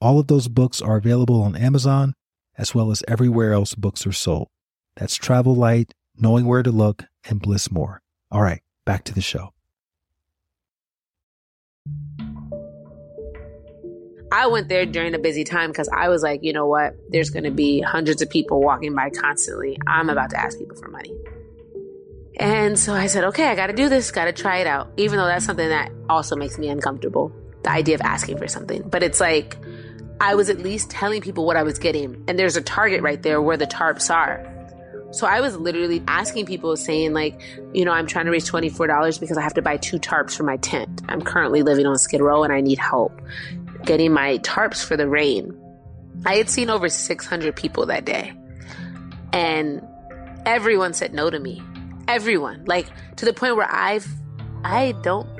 All of those books are available on Amazon as well as everywhere else books are sold. That's Travel Light, Knowing Where to Look, and Bliss More. All right, back to the show. I went there during a busy time because I was like, you know what? There's going to be hundreds of people walking by constantly. I'm about to ask people for money. And so I said, okay, I got to do this, got to try it out, even though that's something that also makes me uncomfortable. The idea of asking for something. But it's like, I was at least telling people what I was getting. And there's a target right there where the tarps are. So I was literally asking people, saying, like, you know, I'm trying to raise $24 because I have to buy two tarps for my tent. I'm currently living on Skid Row and I need help getting my tarps for the rain. I had seen over 600 people that day. And everyone said no to me. Everyone. Like to the point where I've I don't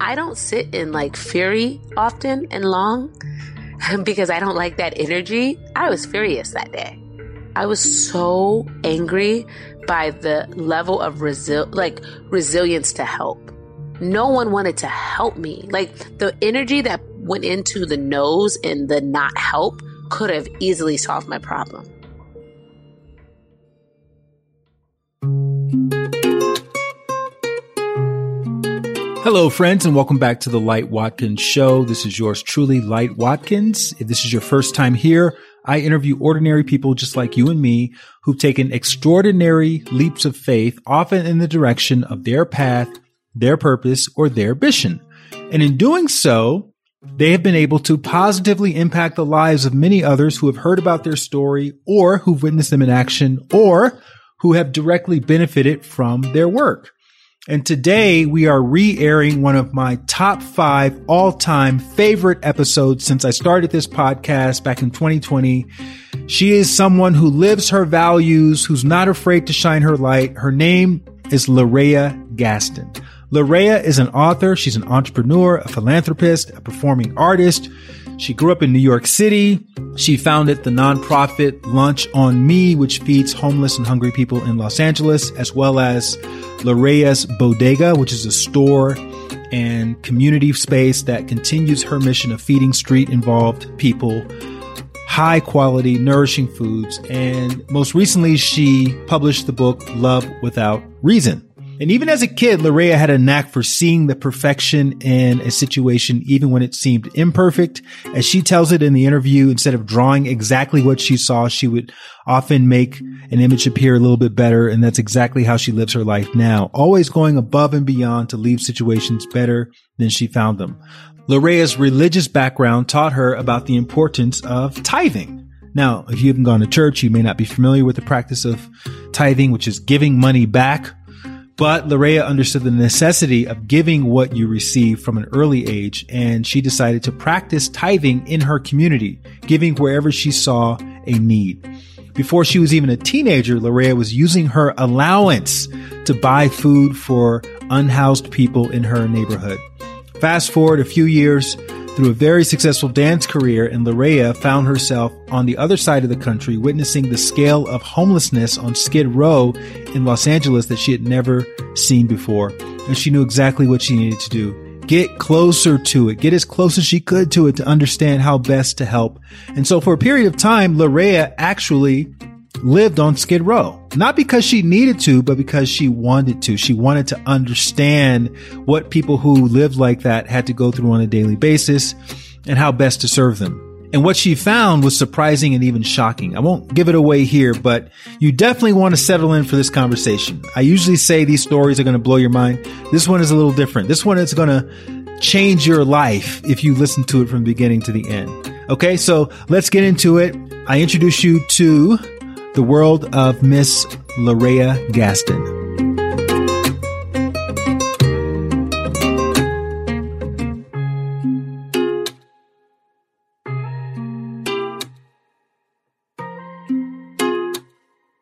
I don't sit in like fury often and long because I don't like that energy. I was furious that day. I was so angry by the level of resil- like resilience to help. No one wanted to help me. Like the energy that went into the nose and the not help could have easily solved my problem. Hello, friends, and welcome back to the Light Watkins Show. This is yours truly, Light Watkins. If this is your first time here, I interview ordinary people just like you and me who've taken extraordinary leaps of faith, often in the direction of their path, their purpose, or their ambition. And in doing so, they have been able to positively impact the lives of many others who have heard about their story or who've witnessed them in action or who have directly benefited from their work. And today we are re-airing one of my top five all-time favorite episodes since I started this podcast back in 2020. She is someone who lives her values, who's not afraid to shine her light. Her name is Larea Gaston. Larea is an author. She's an entrepreneur, a philanthropist, a performing artist. She grew up in New York City. She founded the nonprofit Lunch on Me, which feeds homeless and hungry people in Los Angeles, as well as Larea's Bodega, which is a store and community space that continues her mission of feeding street involved people high quality, nourishing foods. And most recently, she published the book Love Without Reason. And even as a kid, Larea had a knack for seeing the perfection in a situation, even when it seemed imperfect. As she tells it in the interview, instead of drawing exactly what she saw, she would often make an image appear a little bit better. And that's exactly how she lives her life now, always going above and beyond to leave situations better than she found them. Larea's religious background taught her about the importance of tithing. Now, if you haven't gone to church, you may not be familiar with the practice of tithing, which is giving money back but Larea understood the necessity of giving what you receive from an early age, and she decided to practice tithing in her community, giving wherever she saw a need. Before she was even a teenager, Larea was using her allowance to buy food for unhoused people in her neighborhood. Fast forward a few years, through a very successful dance career, and Larea found herself on the other side of the country witnessing the scale of homelessness on Skid Row in Los Angeles that she had never seen before. And she knew exactly what she needed to do. Get closer to it. Get as close as she could to it to understand how best to help. And so for a period of time, Larea actually lived on Skid Row. Not because she needed to, but because she wanted to. She wanted to understand what people who lived like that had to go through on a daily basis and how best to serve them. And what she found was surprising and even shocking. I won't give it away here, but you definitely want to settle in for this conversation. I usually say these stories are going to blow your mind. This one is a little different. This one is going to change your life if you listen to it from beginning to the end. Okay, so let's get into it. I introduce you to the World of Miss Larea Gaston.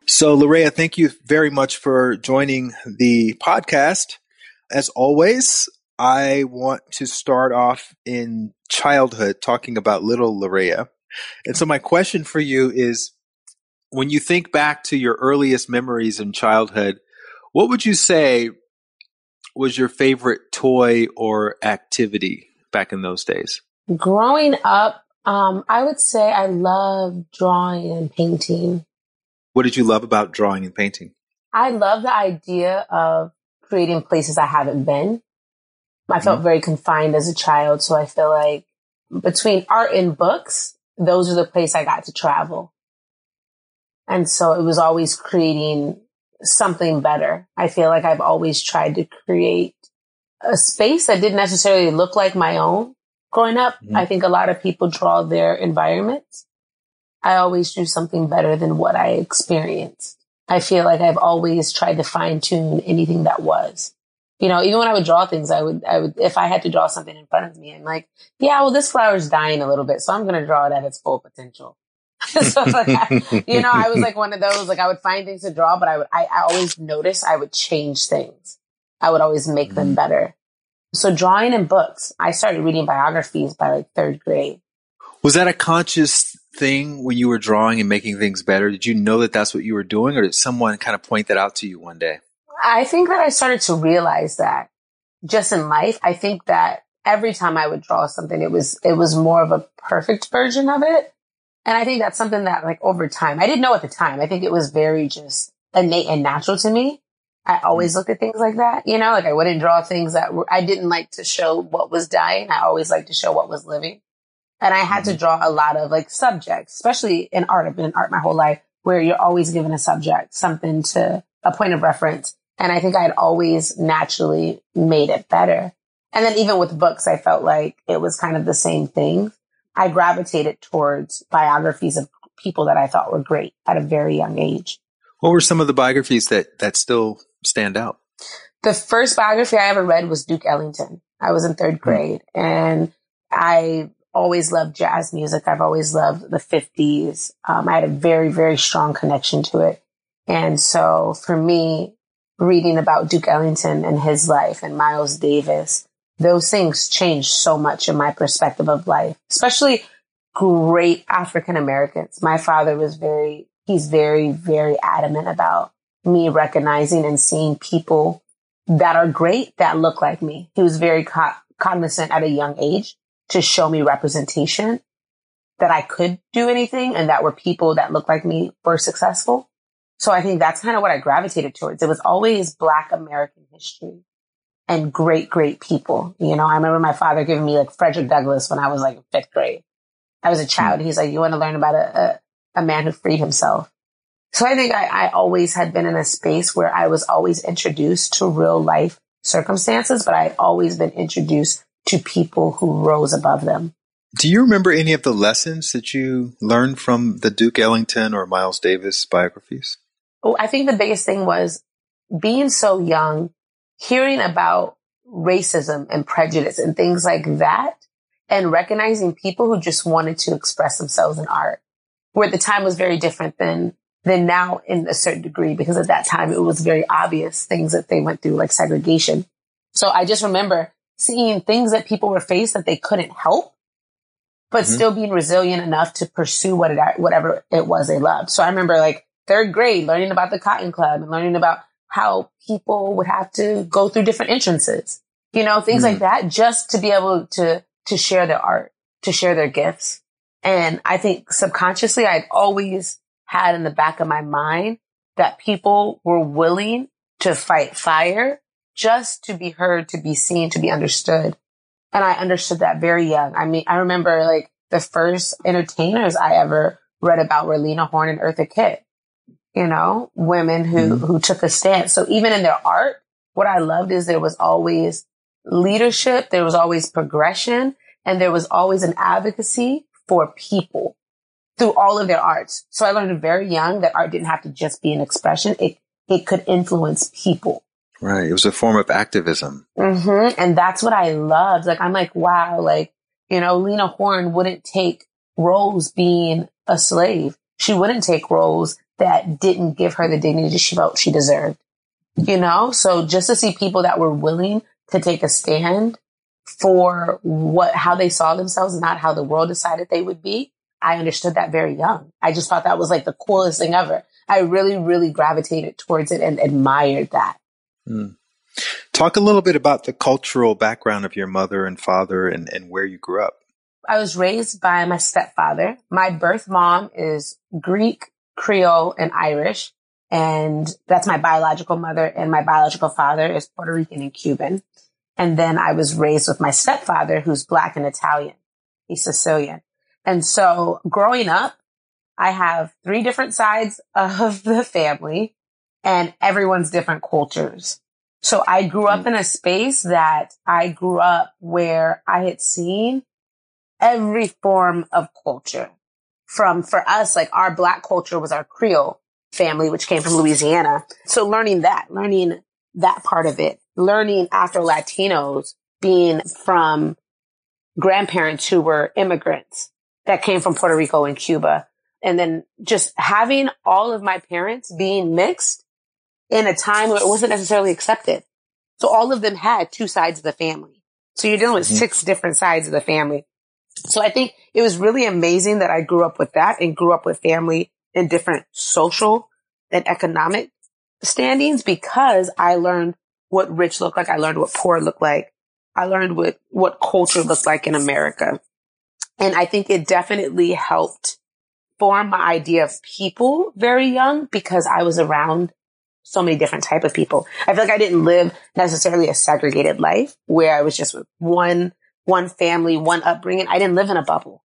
So, Larea, thank you very much for joining the podcast. As always, I want to start off in childhood talking about little Larea. And so, my question for you is when you think back to your earliest memories in childhood, what would you say was your favorite toy or activity back in those days? Growing up, um, I would say I love drawing and painting. What did you love about drawing and painting? I love the idea of creating places I haven't been. I felt mm-hmm. very confined as a child, so I feel like between art and books, those are the place I got to travel. And so it was always creating something better. I feel like I've always tried to create a space that didn't necessarily look like my own. Growing up, mm-hmm. I think a lot of people draw their environments. I always do something better than what I experienced. I feel like I've always tried to fine tune anything that was. You know, even when I would draw things, I would, I would, if I had to draw something in front of me, I'm like, yeah, well, this flower's dying a little bit, so I'm going to draw it at its full potential. so like, I, you know, I was like one of those, like I would find things to draw, but I would, I, I always notice I would change things. I would always make mm-hmm. them better. So drawing in books, I started reading biographies by like third grade. Was that a conscious thing when you were drawing and making things better? Did you know that that's what you were doing or did someone kind of point that out to you one day? I think that I started to realize that just in life, I think that every time I would draw something, it was, it was more of a perfect version of it. And I think that's something that like over time, I didn't know at the time. I think it was very just innate and natural to me. I always mm. looked at things like that, you know, like I wouldn't draw things that were, I didn't like to show what was dying. I always liked to show what was living. And I had mm-hmm. to draw a lot of like subjects, especially in art. I've been in art my whole life where you're always given a subject, something to a point of reference. And I think I had always naturally made it better. And then even with books, I felt like it was kind of the same thing. I gravitated towards biographies of people that I thought were great at a very young age. What were some of the biographies that, that still stand out? The first biography I ever read was Duke Ellington. I was in third hmm. grade mm-hmm. and I always loved jazz music. I've always loved the 50s. Um, I had a very, very strong connection to it. And so for me, reading about Duke Ellington and his life and Miles Davis, those things changed so much in my perspective of life, especially great African Americans. My father was very, he's very, very adamant about me recognizing and seeing people that are great that look like me. He was very co- cognizant at a young age to show me representation that I could do anything and that were people that looked like me were successful. So I think that's kind of what I gravitated towards. It was always Black American history and great, great people. You know, I remember my father giving me like Frederick Douglass when I was like fifth grade. I was a hmm. child. He's like, you want to learn about a, a, a man who freed himself. So I think I, I always had been in a space where I was always introduced to real life circumstances, but I'd always been introduced to people who rose above them. Do you remember any of the lessons that you learned from the Duke Ellington or Miles Davis biographies? Oh, I think the biggest thing was being so young, hearing about racism and prejudice and things like that, and recognizing people who just wanted to express themselves in art, where the time was very different than than now in a certain degree, because at that time it was very obvious things that they went through, like segregation. So I just remember seeing things that people were faced that they couldn't help, but mm-hmm. still being resilient enough to pursue what it, whatever it was they loved. So I remember like third grade learning about the Cotton Club and learning about how people would have to go through different entrances, you know, things mm-hmm. like that, just to be able to, to share their art, to share their gifts. And I think subconsciously I'd always had in the back of my mind that people were willing to fight fire just to be heard, to be seen, to be understood. And I understood that very young. I mean, I remember like the first entertainers I ever read about were Lena Horne and Eartha Kitt. You know, women who, mm-hmm. who took a stance. So even in their art, what I loved is there was always leadership, there was always progression, and there was always an advocacy for people through all of their arts. So I learned very young that art didn't have to just be an expression. It, it could influence people. Right. It was a form of activism. Mm-hmm. And that's what I loved. Like, I'm like, wow, like, you know, Lena Horne wouldn't take Rose being a slave She wouldn't take roles that didn't give her the dignity she felt she deserved. You know? So just to see people that were willing to take a stand for what, how they saw themselves, not how the world decided they would be, I understood that very young. I just thought that was like the coolest thing ever. I really, really gravitated towards it and admired that. Mm. Talk a little bit about the cultural background of your mother and father and, and where you grew up. I was raised by my stepfather. My birth mom is Greek, Creole, and Irish. And that's my biological mother. And my biological father is Puerto Rican and Cuban. And then I was raised with my stepfather, who's black and Italian. He's Sicilian. And so growing up, I have three different sides of the family and everyone's different cultures. So I grew up mm. in a space that I grew up where I had seen every form of culture from for us, like our black culture was our Creole family, which came from Louisiana. So learning that, learning that part of it, learning Afro Latinos being from grandparents who were immigrants that came from Puerto Rico and Cuba. And then just having all of my parents being mixed in a time where it wasn't necessarily accepted. So all of them had two sides of the family. So you're dealing with mm-hmm. six different sides of the family. So I think it was really amazing that I grew up with that and grew up with family in different social and economic standings because I learned what rich looked like. I learned what poor looked like. I learned what, what culture looked like in America. And I think it definitely helped form my idea of people very young because I was around so many different type of people. I feel like I didn't live necessarily a segregated life where I was just with one, one family, one upbringing. I didn't live in a bubble.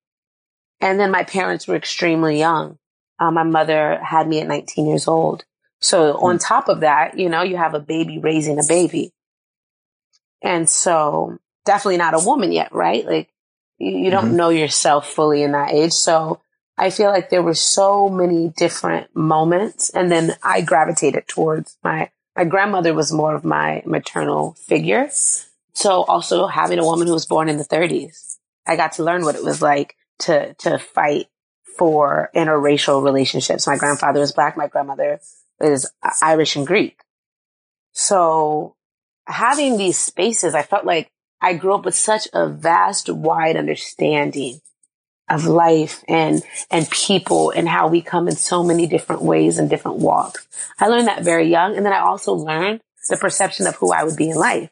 And then my parents were extremely young. Uh, my mother had me at 19 years old. So on hmm. top of that, you know, you have a baby raising a baby. And so definitely not a woman yet, right? Like you, you don't mm-hmm. know yourself fully in that age. So I feel like there were so many different moments. And then I gravitated towards my, my grandmother was more of my maternal figure. So also having a woman who was born in the 30s, I got to learn what it was like to, to fight for interracial relationships. My grandfather was black. My grandmother is Irish and Greek. So having these spaces, I felt like I grew up with such a vast, wide understanding of life and, and people and how we come in so many different ways and different walks. I learned that very young. And then I also learned the perception of who I would be in life.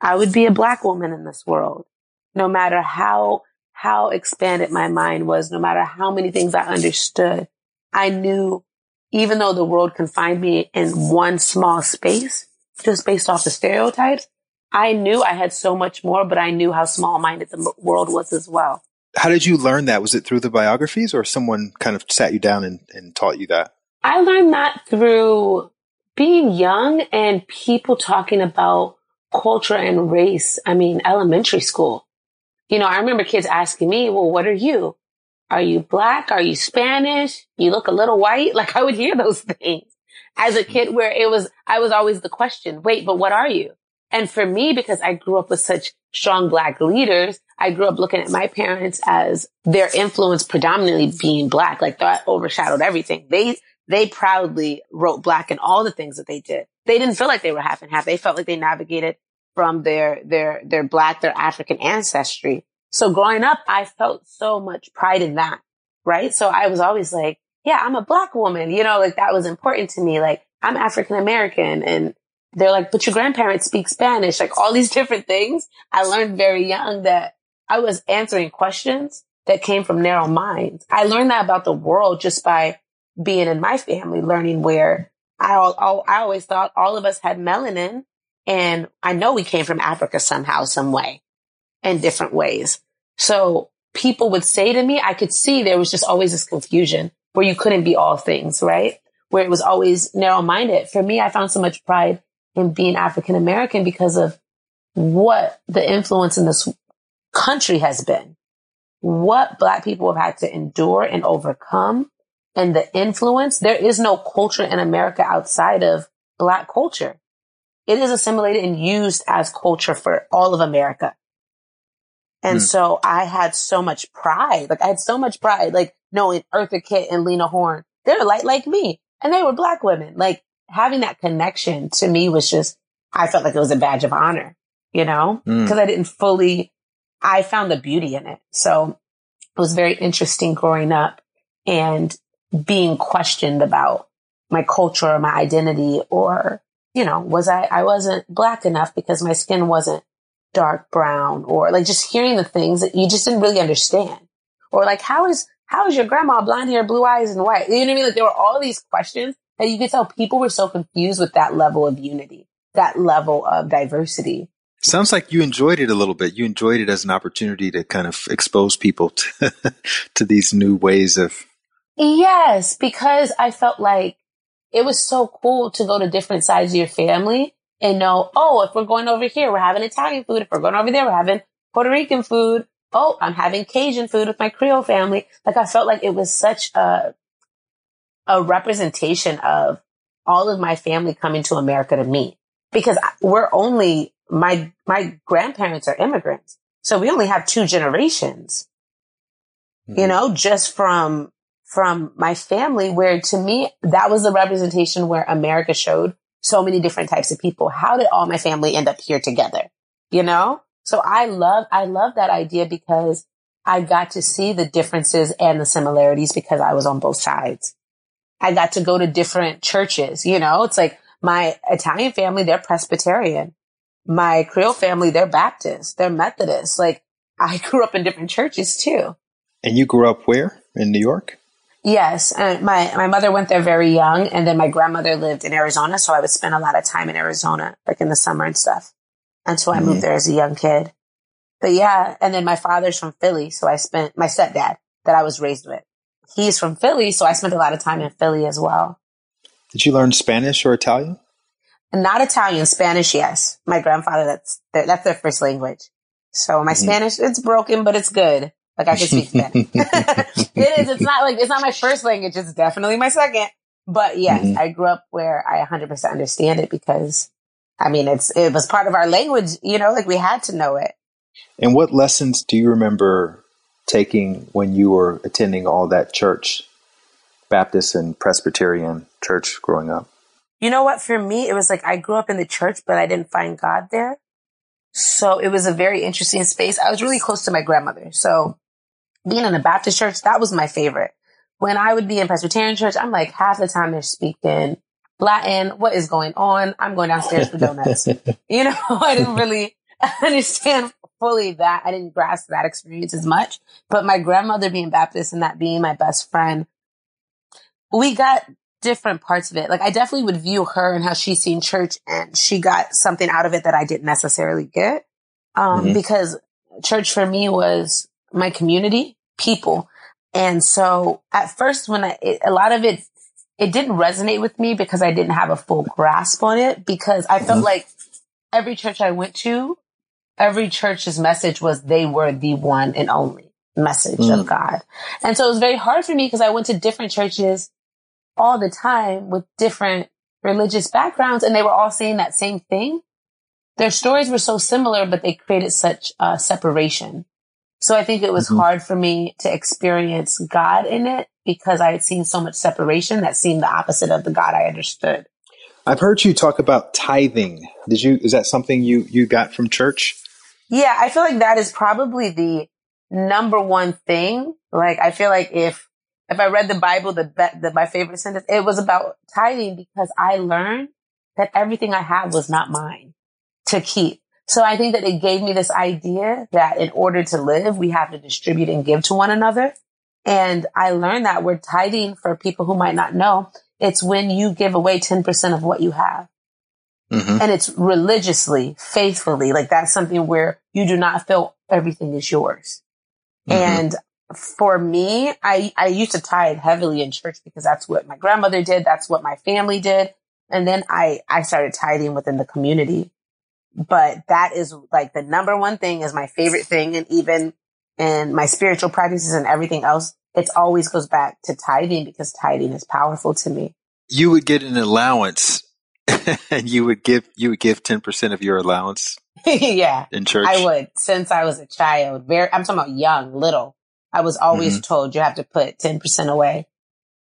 I would be a black woman in this world, no matter how, how expanded my mind was, no matter how many things I understood. I knew even though the world confined me in one small space, just based off the stereotypes, I knew I had so much more, but I knew how small minded the world was as well. How did you learn that? Was it through the biographies or someone kind of sat you down and, and taught you that? I learned that through being young and people talking about culture and race. I mean, elementary school. You know, I remember kids asking me, well, what are you? Are you black? Are you Spanish? You look a little white. Like I would hear those things as a kid where it was, I was always the question, wait, but what are you? And for me, because I grew up with such strong black leaders, I grew up looking at my parents as their influence predominantly being black. Like that overshadowed everything. They, they proudly wrote black in all the things that they did. They didn't feel like they were half and half. They felt like they navigated from their, their, their black, their African ancestry. So growing up, I felt so much pride in that. Right. So I was always like, yeah, I'm a black woman, you know, like that was important to me. Like I'm African American and they're like, but your grandparents speak Spanish, like all these different things. I learned very young that I was answering questions that came from narrow minds. I learned that about the world just by being in my family, learning where I, I always thought all of us had melanin and I know we came from Africa somehow, some way in different ways. So people would say to me, I could see there was just always this confusion where you couldn't be all things, right? Where it was always narrow minded. For me, I found so much pride in being African American because of what the influence in this country has been, what black people have had to endure and overcome and the influence. There is no culture in America outside of black culture. It is assimilated and used as culture for all of America. And mm. so I had so much pride. Like I had so much pride, like knowing Eartha Kitt and Lena Horne, they're light like me and they were black women. Like having that connection to me was just, I felt like it was a badge of honor, you know, because mm. I didn't fully, I found the beauty in it. So it was very interesting growing up and being questioned about my culture or my identity or, you know, was I, I wasn't black enough because my skin wasn't dark brown or like just hearing the things that you just didn't really understand. Or like, how is, how is your grandma blonde hair, blue eyes and white? You know what I mean? Like there were all these questions that you could tell people were so confused with that level of unity, that level of diversity. Sounds like you enjoyed it a little bit. You enjoyed it as an opportunity to kind of expose people to, to these new ways of. Yes, because I felt like it was so cool to go to different sides of your family and know, oh, if we're going over here, we're having Italian food. If we're going over there, we're having Puerto Rican food. Oh, I'm having Cajun food with my Creole family. Like I felt like it was such a, a representation of all of my family coming to America to meet because we're only, my, my grandparents are immigrants. So we only have two generations, mm-hmm. you know, just from, from my family where to me, that was the representation where America showed so many different types of people. How did all my family end up here together? You know? So I love, I love that idea because I got to see the differences and the similarities because I was on both sides. I got to go to different churches, you know, it's like my Italian family, they're Presbyterian. My Creole family, they're Baptist, they're Methodist. Like I grew up in different churches too. And you grew up where in New York? Yes, uh, my my mother went there very young, and then my grandmother lived in Arizona, so I would spend a lot of time in Arizona, like in the summer and stuff. And so I mm-hmm. moved there as a young kid. But yeah, and then my father's from Philly, so I spent my stepdad that I was raised with. He's from Philly, so I spent a lot of time in Philly as well. Did you learn Spanish or Italian? Not Italian, Spanish, yes. My grandfather, that's their, that's their first language. So my mm-hmm. Spanish, it's broken, but it's good. Like I can speak Spanish. it is. It's not like it's not my first language. It's definitely my second. But yes, mm-hmm. I grew up where I 100% understand it because I mean, it's it was part of our language. You know, like we had to know it. And what lessons do you remember taking when you were attending all that church, Baptist and Presbyterian church growing up? You know what? For me, it was like I grew up in the church, but I didn't find God there. So it was a very interesting space. I was really close to my grandmother. So being in a Baptist church, that was my favorite. When I would be in Presbyterian church, I'm like half the time they're speaking Latin. What is going on? I'm going downstairs for donuts. you know, I didn't really understand fully that. I didn't grasp that experience as much, but my grandmother being Baptist and that being my best friend, we got different parts of it. Like I definitely would view her and how she's seen church and she got something out of it that I didn't necessarily get. Um, mm-hmm. because church for me was my community, people. And so at first, when I, it, a lot of it, it didn't resonate with me because I didn't have a full grasp on it because I felt mm-hmm. like every church I went to, every church's message was they were the one and only message mm. of God. And so it was very hard for me because I went to different churches all the time with different religious backgrounds and they were all saying that same thing. Their stories were so similar, but they created such uh, separation. So I think it was mm-hmm. hard for me to experience God in it because I had seen so much separation that seemed the opposite of the God I understood. I've heard you talk about tithing. Did you is that something you you got from church? Yeah, I feel like that is probably the number one thing. Like I feel like if if I read the Bible, the, the my favorite sentence it was about tithing because I learned that everything I had was not mine to keep. So I think that it gave me this idea that in order to live, we have to distribute and give to one another. And I learned that we're tithing for people who might not know. It's when you give away 10% of what you have. Mm-hmm. And it's religiously, faithfully, like that's something where you do not feel everything is yours. Mm-hmm. And for me, I, I used to tithe heavily in church because that's what my grandmother did. That's what my family did. And then I, I started tithing within the community but that is like the number one thing is my favorite thing. And even in my spiritual practices and everything else, it always goes back to tithing because tithing is powerful to me. You would get an allowance and you would give, you would give 10% of your allowance. yeah. in church? I would since I was a child. Very, I'm talking about young, little. I was always Mm-hmm. told you have to put 10% away.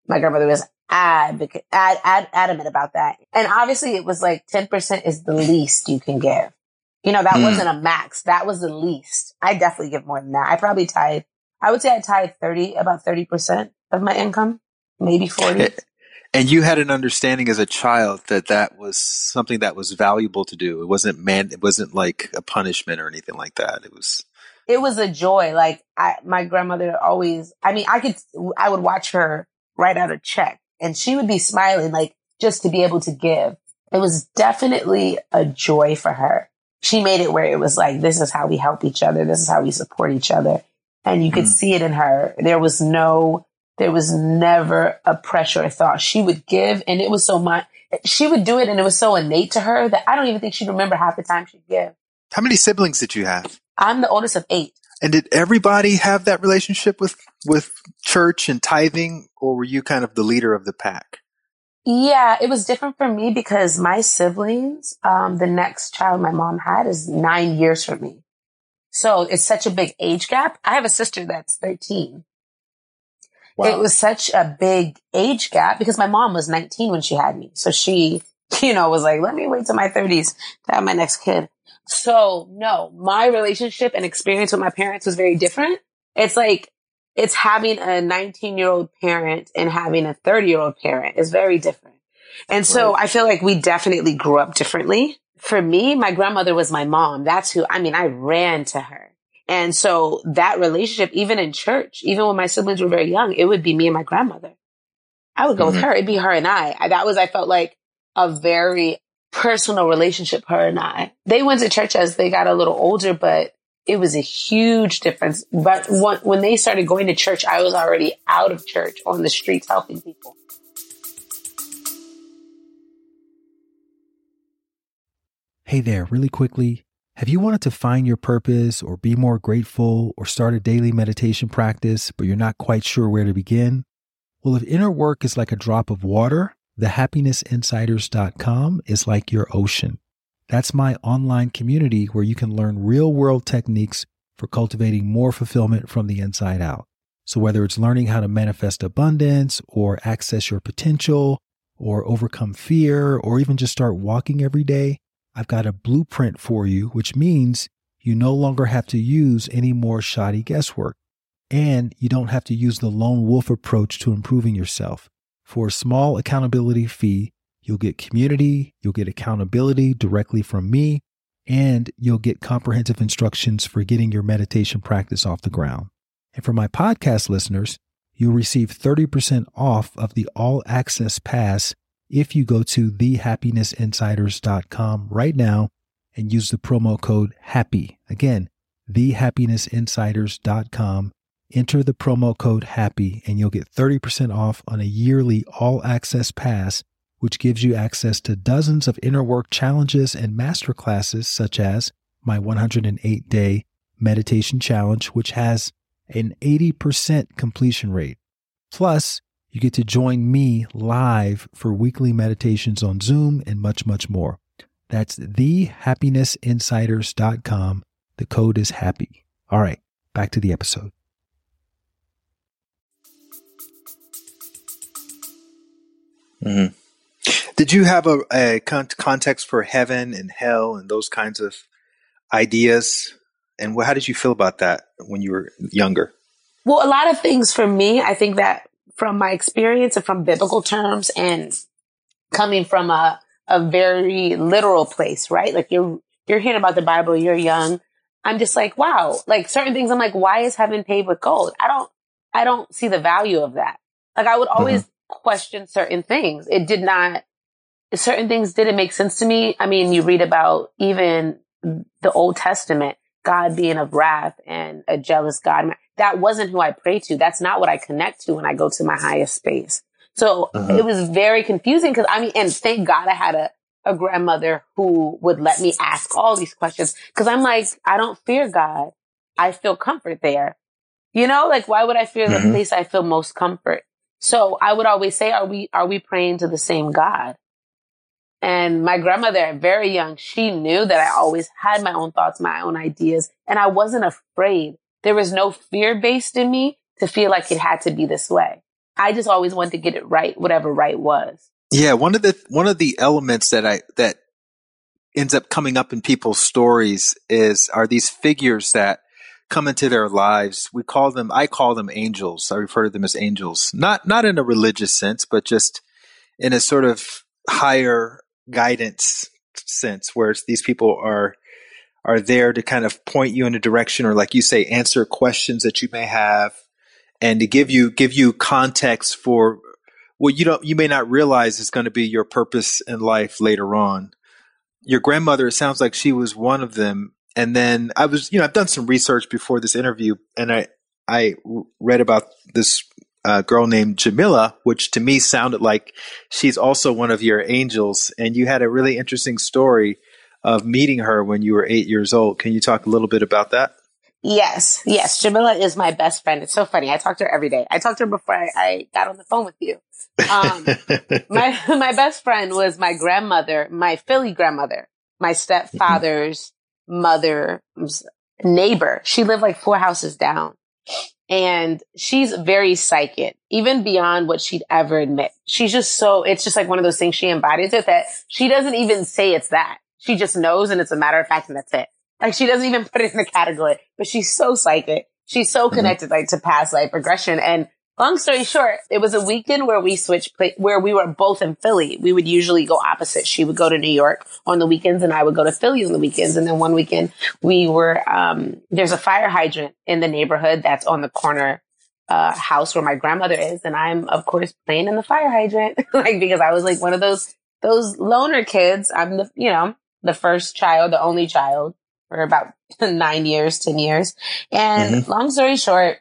My grandmother was advocate, ad, ad, adamant about that. And obviously it was like 10% is the least you can give. You know, that Mm. wasn't a max. That was the least. I definitely give more than that. I probably tithe, I would say I tithe 30, about 30% of my income, maybe 40. And you had an understanding as a child that that was something that was valuable to do. It wasn't man. It wasn't like a punishment or anything like that. It was. it was a joy. Like I, my grandmother always, I mean, I could, I would watch her write out a check and she would be smiling, like just to be able to give. It was definitely a joy for her. She made it where it was like, this is how we help each other. This is how we support each other. And you could Mm. see it in her. There was no, there was never a pressure or thought. She would give and it was so much, she would do it and it was so innate to her that I don't even think she'd remember half the time she'd give. How many siblings did you have? I'm the oldest of eight. And did everybody have that relationship with with church and tithing, or were you kind of the leader of the pack? Yeah, it was different for me because my siblings, um, the next child my mom had is nine years from me. So it's such a big age gap. I have a sister that's 13. It was such a big age gap because my mom was 19 when she had me. So she, you know, was like, let me wait till my 30s to have my next kid. So no, my relationship and experience with my parents was very different. It's like, it's having a 19 year old parent and having a 30 year old parent is very different. And so I feel like we definitely grew up differently. For me, my grandmother was my mom. That's who, I mean, I ran to her. And so that relationship, even in church, even when my siblings were very young, it would be me and my grandmother. I would go with Mhm. her. It'd be her and I. I- That was, I felt like a very personal relationship, her and I. They went to church as they got a little older, but it was a huge difference. But when, they started going to church, I was already out of church on the streets helping people. Hey there, really quickly. Have you wanted to find your purpose or be more grateful or start a daily meditation practice, but you're not quite sure where to begin? Well, if inner work is like a drop of water, thehappinessinsiders.com is like your ocean. That's my online community where you can learn real world techniques for cultivating more fulfillment from the inside out. So whether it's learning how to manifest abundance or access your potential or overcome fear or even just start walking every day, I've got a blueprint for you, which means you no longer have to use any more shoddy guesswork. And you don't have to use the lone wolf approach to improving yourself. For a small accountability fee, you'll get community, you'll get accountability directly from me, and you'll get comprehensive instructions for getting your meditation practice off the ground. And for my podcast listeners, you'll receive 30% off of the all access pass if you go to thehappinessinsiders.com right now and use the promo code HAPPY. Again, thehappinessinsiders.com. Enter the promo code HAPPY and you'll get 30% off on a yearly all access pass, which gives you access to dozens of inner work challenges and masterclasses, such as my 108 day meditation challenge, which has an 80% completion rate. Plus, you get to join me live for weekly meditations on Zoom and much, much more. That's thehappinessinsiders.com. The code is happy. All right, back to the episode. Mm-hmm. Did you have a, a con- context for heaven and hell and those kinds of ideas? And wh- how did you feel about that when you were younger? Well, a lot of things for me, I think that from my experience and from biblical terms and coming from a, a very literal place, right? Like you're, you're hearing about the Bible, you're young. I'm just like, wow, like certain things, I'm like, why is heaven paved with gold? I don't, I don't see the value of that. Like I would always question certain things. It did not, certain things didn't make sense to me. I mean, you read about even the Old Testament, God being of wrath and a jealous God. That wasn't who I pray to. That's not what I connect to when I go to my highest space. So Mhm. it was very confusing because I mean, and thank God I had a, a grandmother who would let me ask all these questions because I'm like, I don't fear God. I feel comfort there. You know, like why would I fear the Mhm. place I feel most comfort? So I would always say, are we, are we praying to the same God? And my grandmother, very young, she knew that I always had my own thoughts, my own ideas, and I wasn't afraid. There was no fear based in me to feel like it had to be this way. I just always wanted to get it right, whatever right was. Yeah, one of the one of the elements that I that ends up coming up in people's stories is are these figures that come into their lives. We call them I call them angels. I refer to them as angels. Not not in a religious sense, but just in a sort of higher guidance sense where these people are are there to kind of point you in a direction or like you say answer questions that you may have and to give you give you context for what you don't you may not realize is going to be your purpose in life later on. Your grandmother, it sounds like she was one of them. And then I was, you know, I've done some research before this interview, and I I read about this uh, girl named Jamila, which to me sounded like she's also one of your angels. And you had a really interesting story of meeting her when you were eight years old. Can you talk a little bit about that? Yes, yes. Jamila is my best friend. It's so funny. I talk to her every day. I talked to her before I, I got on the phone with you. Um, my my best friend was my grandmother, my Philly grandmother, my stepfather's mother's neighbor. She lived like four houses down. And she's very psychic, even beyond what she'd ever admit. She's just so, it's just like one of those things she embodies it that she doesn't even say it's that. She just knows and it's a matter of fact and that's it. Like she doesn't even put it in the category, but she's so psychic. She's so mm-hmm. connected like to past life regression. And long story short, it was a weekend where we switched, where we were both in Philly. We would usually go opposite. She would go to New York on the weekends and I would go to Philly on the weekends. And then one weekend we were, um, there's a fire hydrant in the neighborhood that's on the corner uh, house where my grandmother is. And I'm, of course, playing in the fire hydrant, like, because I was like one of those, those loner kids. I'm the, you know, the first child, the only child for about nine years, 10 years. And mm-hmm. long story short,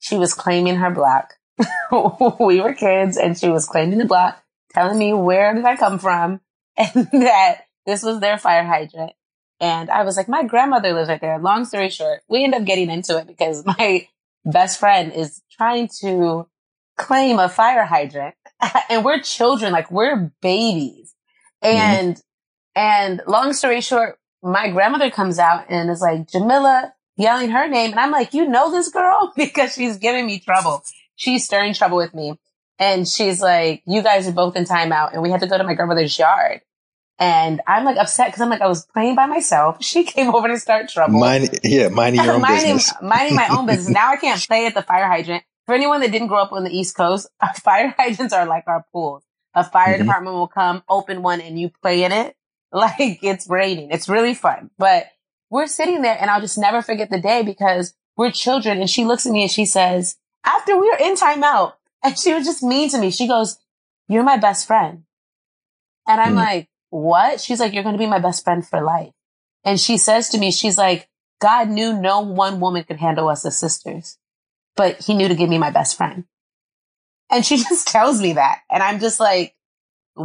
she was claiming her block. we were kids and she was claiming the block, telling me where did I come from and that this was their fire hydrant. And I was like, my grandmother lives right there. Long story short, we end up getting into it because my best friend is trying to claim a fire hydrant and we're children, like we're babies. Mm-hmm. And, mm-hmm. and long story short, my grandmother comes out and is like, Jamila, yelling her name. And I'm like, you know this girl? because she's giving me trouble. She's stirring trouble with me. And she's like, you guys are both in timeout. And we had to go to my grandmother's yard. And I'm like upset because I'm like, I was playing by myself. She came over to start trouble. Mine, yeah, minding your own minding, business. minding my own business. Now I can't play at the fire hydrant. For anyone that didn't grow up on the East Coast, fire hydrants are like our pools. A fire mm-hmm. department will come, open one, and you play in it like it's raining. It's really fun. But we're sitting there and I'll just never forget the day because we're children. And she looks at me and she says, after we were in timeout, and she was just mean to me. She goes, you're my best friend. And I'm mm. like, what? She's like, you're going to be my best friend for life. And she says to me, she's like, God knew no one woman could handle us as sisters, but he knew to give me my best friend. And she just tells me that. And I'm just like,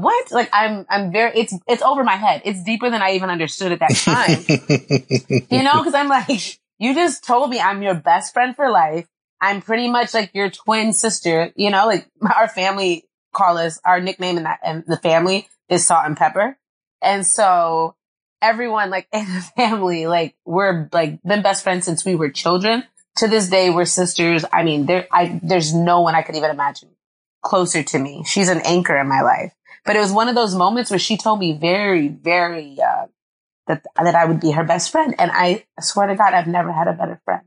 what? Like I'm, I'm very, it's, it's over my head. It's deeper than I even understood at that time. you know, cause I'm like, you just told me I'm your best friend for life. I'm pretty much like your twin sister, you know, like our family call us, our nickname in that, and the family is salt and pepper. And so everyone like in the family, like we're like been best friends since we were children. To this day, we're sisters. I mean, there, I, there's no one I could even imagine closer to me. She's an anchor in my life. But it was one of those moments where she told me very, very, uh, that, that I would be her best friend. And I swear to God, I've never had a better friend.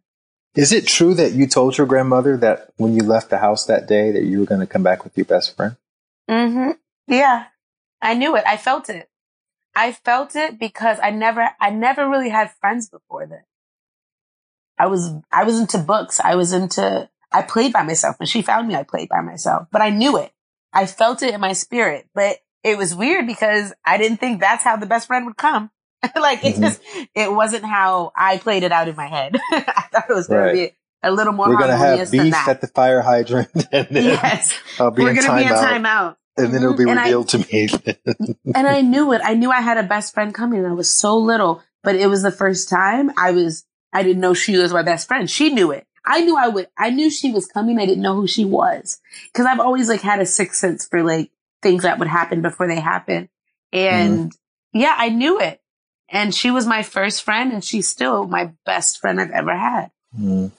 Is it true that you told your grandmother that when you left the house that day that you were going to come back with your best friend? Mm-hmm. Yeah. I knew it. I felt it. I felt it because I never, I never really had friends before that. I was, I was into books. I was into, I played by myself. When she found me, I played by myself, but I knew it. I felt it in my spirit, but it was weird because I didn't think that's how the best friend would come. like it mm-hmm. just, it wasn't how I played it out in my head. I thought it was going right. to be a little more We're gonna have beef at the fire hydrant. And then yes. I'll be We're going to be in timeout. And then it'll be and revealed I, to me. and I knew it. I knew I had a best friend coming. And I was so little, but it was the first time I was, I didn't know she was my best friend. She knew it. I knew I would, I knew she was coming. I didn't know who she was. Cause I've always like had a sixth sense for like things that would happen before they happen. And mm-hmm. yeah, I knew it. And she was my first friend and she's still my best friend I've ever had. Mm.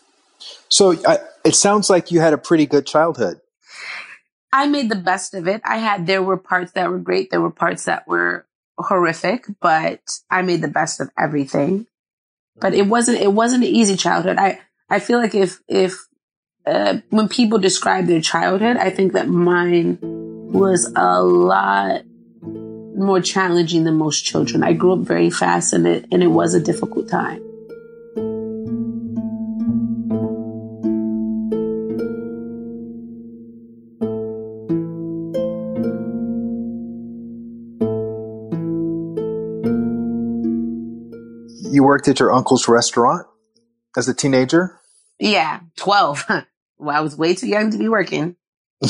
So I, it sounds like you had a pretty good childhood. I made the best of it. I had, there were parts that were great. There were parts that were horrific, but I made the best of everything. But it wasn't, it wasn't an easy childhood. I, I feel like if, if, uh, when people describe their childhood, I think that mine was a lot more challenging than most children. I grew up very fast and it, and it was a difficult time. You worked at your uncle's restaurant as a teenager? Yeah, 12. well, I was way too young to be working.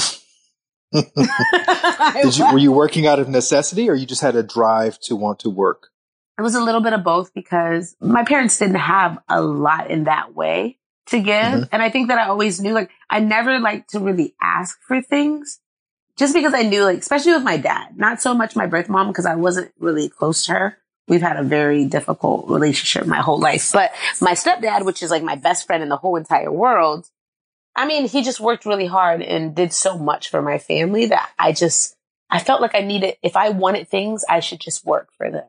Did you, were you working out of necessity or you just had a drive to want to work? It was a little bit of both because my parents didn't have a lot in that way to give. Mm-hmm. And I think that I always knew, like, I never liked to really ask for things just because I knew, like, especially with my dad, not so much my birth mom because I wasn't really close to her. We've had a very difficult relationship my whole life. But my stepdad, which is like my best friend in the whole entire world, I mean, he just worked really hard and did so much for my family that I just, I felt like I needed, if I wanted things, I should just work for them.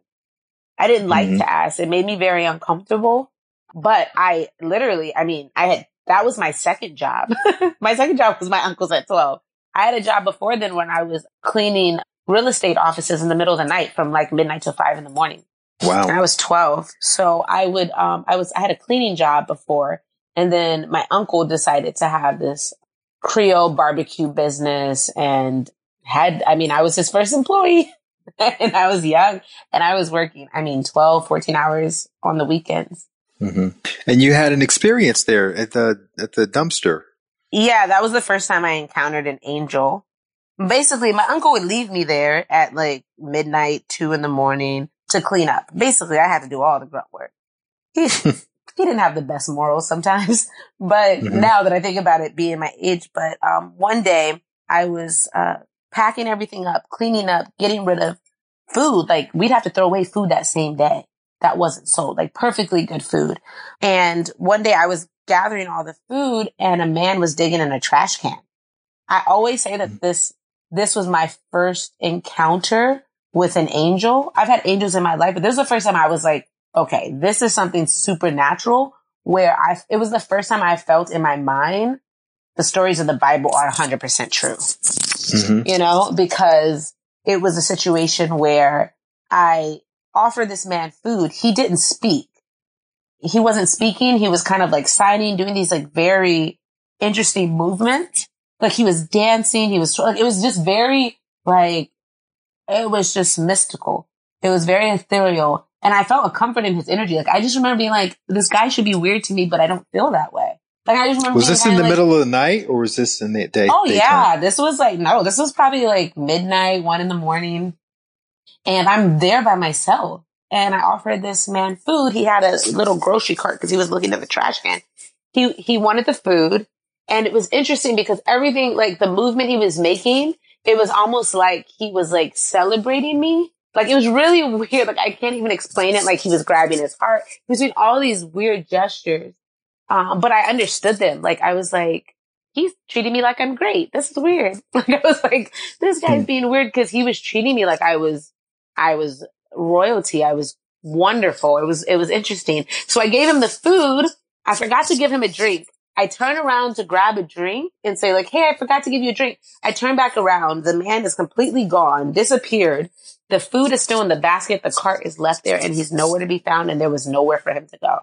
I didn't like mm-hmm. to ask. It made me very uncomfortable, but I literally, I mean, I had, that was my second job. my second job was my uncle's at 12. I had a job before then when I was cleaning real estate offices in the middle of the night from like midnight to five in the morning. Wow. I was 12. So I would, um, I was, I had a cleaning job before and then my uncle decided to have this Creole barbecue business and had, I mean, I was his first employee and I was young and I was working, I mean, 12, 14 hours on the weekends. Mm-hmm. And you had an experience there at the, at the dumpster. Yeah, that was the first time I encountered an angel. Basically, my uncle would leave me there at like midnight, two in the morning to clean up. Basically, I had to do all the grunt work. He, he didn't have the best morals sometimes, but mm-hmm. now that I think about it being my age, but, um, one day I was, uh, packing everything up, cleaning up, getting rid of food. Like we'd have to throw away food that same day that wasn't sold, like perfectly good food. And one day I was gathering all the food and a man was digging in a trash can. I always say that mm-hmm. this, this was my first encounter with an angel. I've had angels in my life, but this is the first time I was like, okay, this is something supernatural where I, it was the first time I felt in my mind the stories of the Bible are 100% true. Mm-hmm. You know, because it was a situation where I offered this man food. He didn't speak. He wasn't speaking. He was kind of like signing, doing these like very interesting movements. Like he was dancing. He was, like, it was just very like, it was just mystical. It was very ethereal. And I felt a comfort in his energy. Like I just remember being like, this guy should be weird to me, but I don't feel that way. Like I just remember. Was this in the like, middle of the night or was this in the day? Oh daytime? yeah, this was like no, this was probably like midnight, one in the morning, and I'm there by myself. And I offered this man food. He had a little grocery cart because he was looking at the trash can. He he wanted the food, and it was interesting because everything, like the movement he was making, it was almost like he was like celebrating me like it was really weird. Like I can't even explain it. Like he was grabbing his heart. He was doing all these weird gestures. Um, but I understood them. Like I was like, he's treating me like I'm great. This is weird. Like I was like, this guy's hmm. being weird because he was treating me like I was, I was royalty. I was wonderful. It was, it was interesting. So I gave him the food. I forgot to give him a drink. I turn around to grab a drink and say like, Hey, I forgot to give you a drink. I turn back around. The man is completely gone, disappeared. The food is still in the basket. The cart is left there and he's nowhere to be found and there was nowhere for him to go.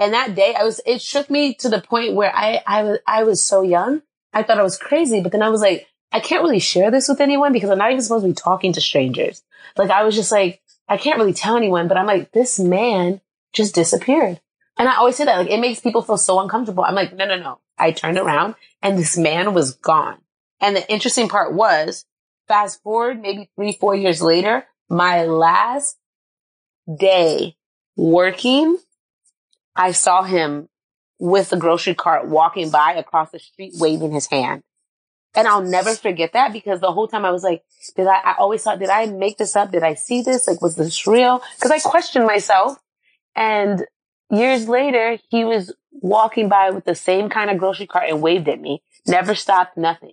And that day I was, it shook me to the point where I, I was, I was so young. I thought I was crazy, but then I was like, I can't really share this with anyone because I'm not even supposed to be talking to strangers. Like I was just like, I can't really tell anyone, but I'm like, this man just disappeared. And I always say that, like, it makes people feel so uncomfortable. I'm like, no, no, no. I turned around and this man was gone. And the interesting part was Fast forward maybe three, four years later, my last day working, I saw him with the grocery cart walking by across the street, waving his hand. And I'll never forget that because the whole time I was like, did I, I always thought, did I make this up? Did I see this? Like, was this real? Cause I questioned myself. And years later, he was walking by with the same kind of grocery cart and waved at me, never stopped, nothing.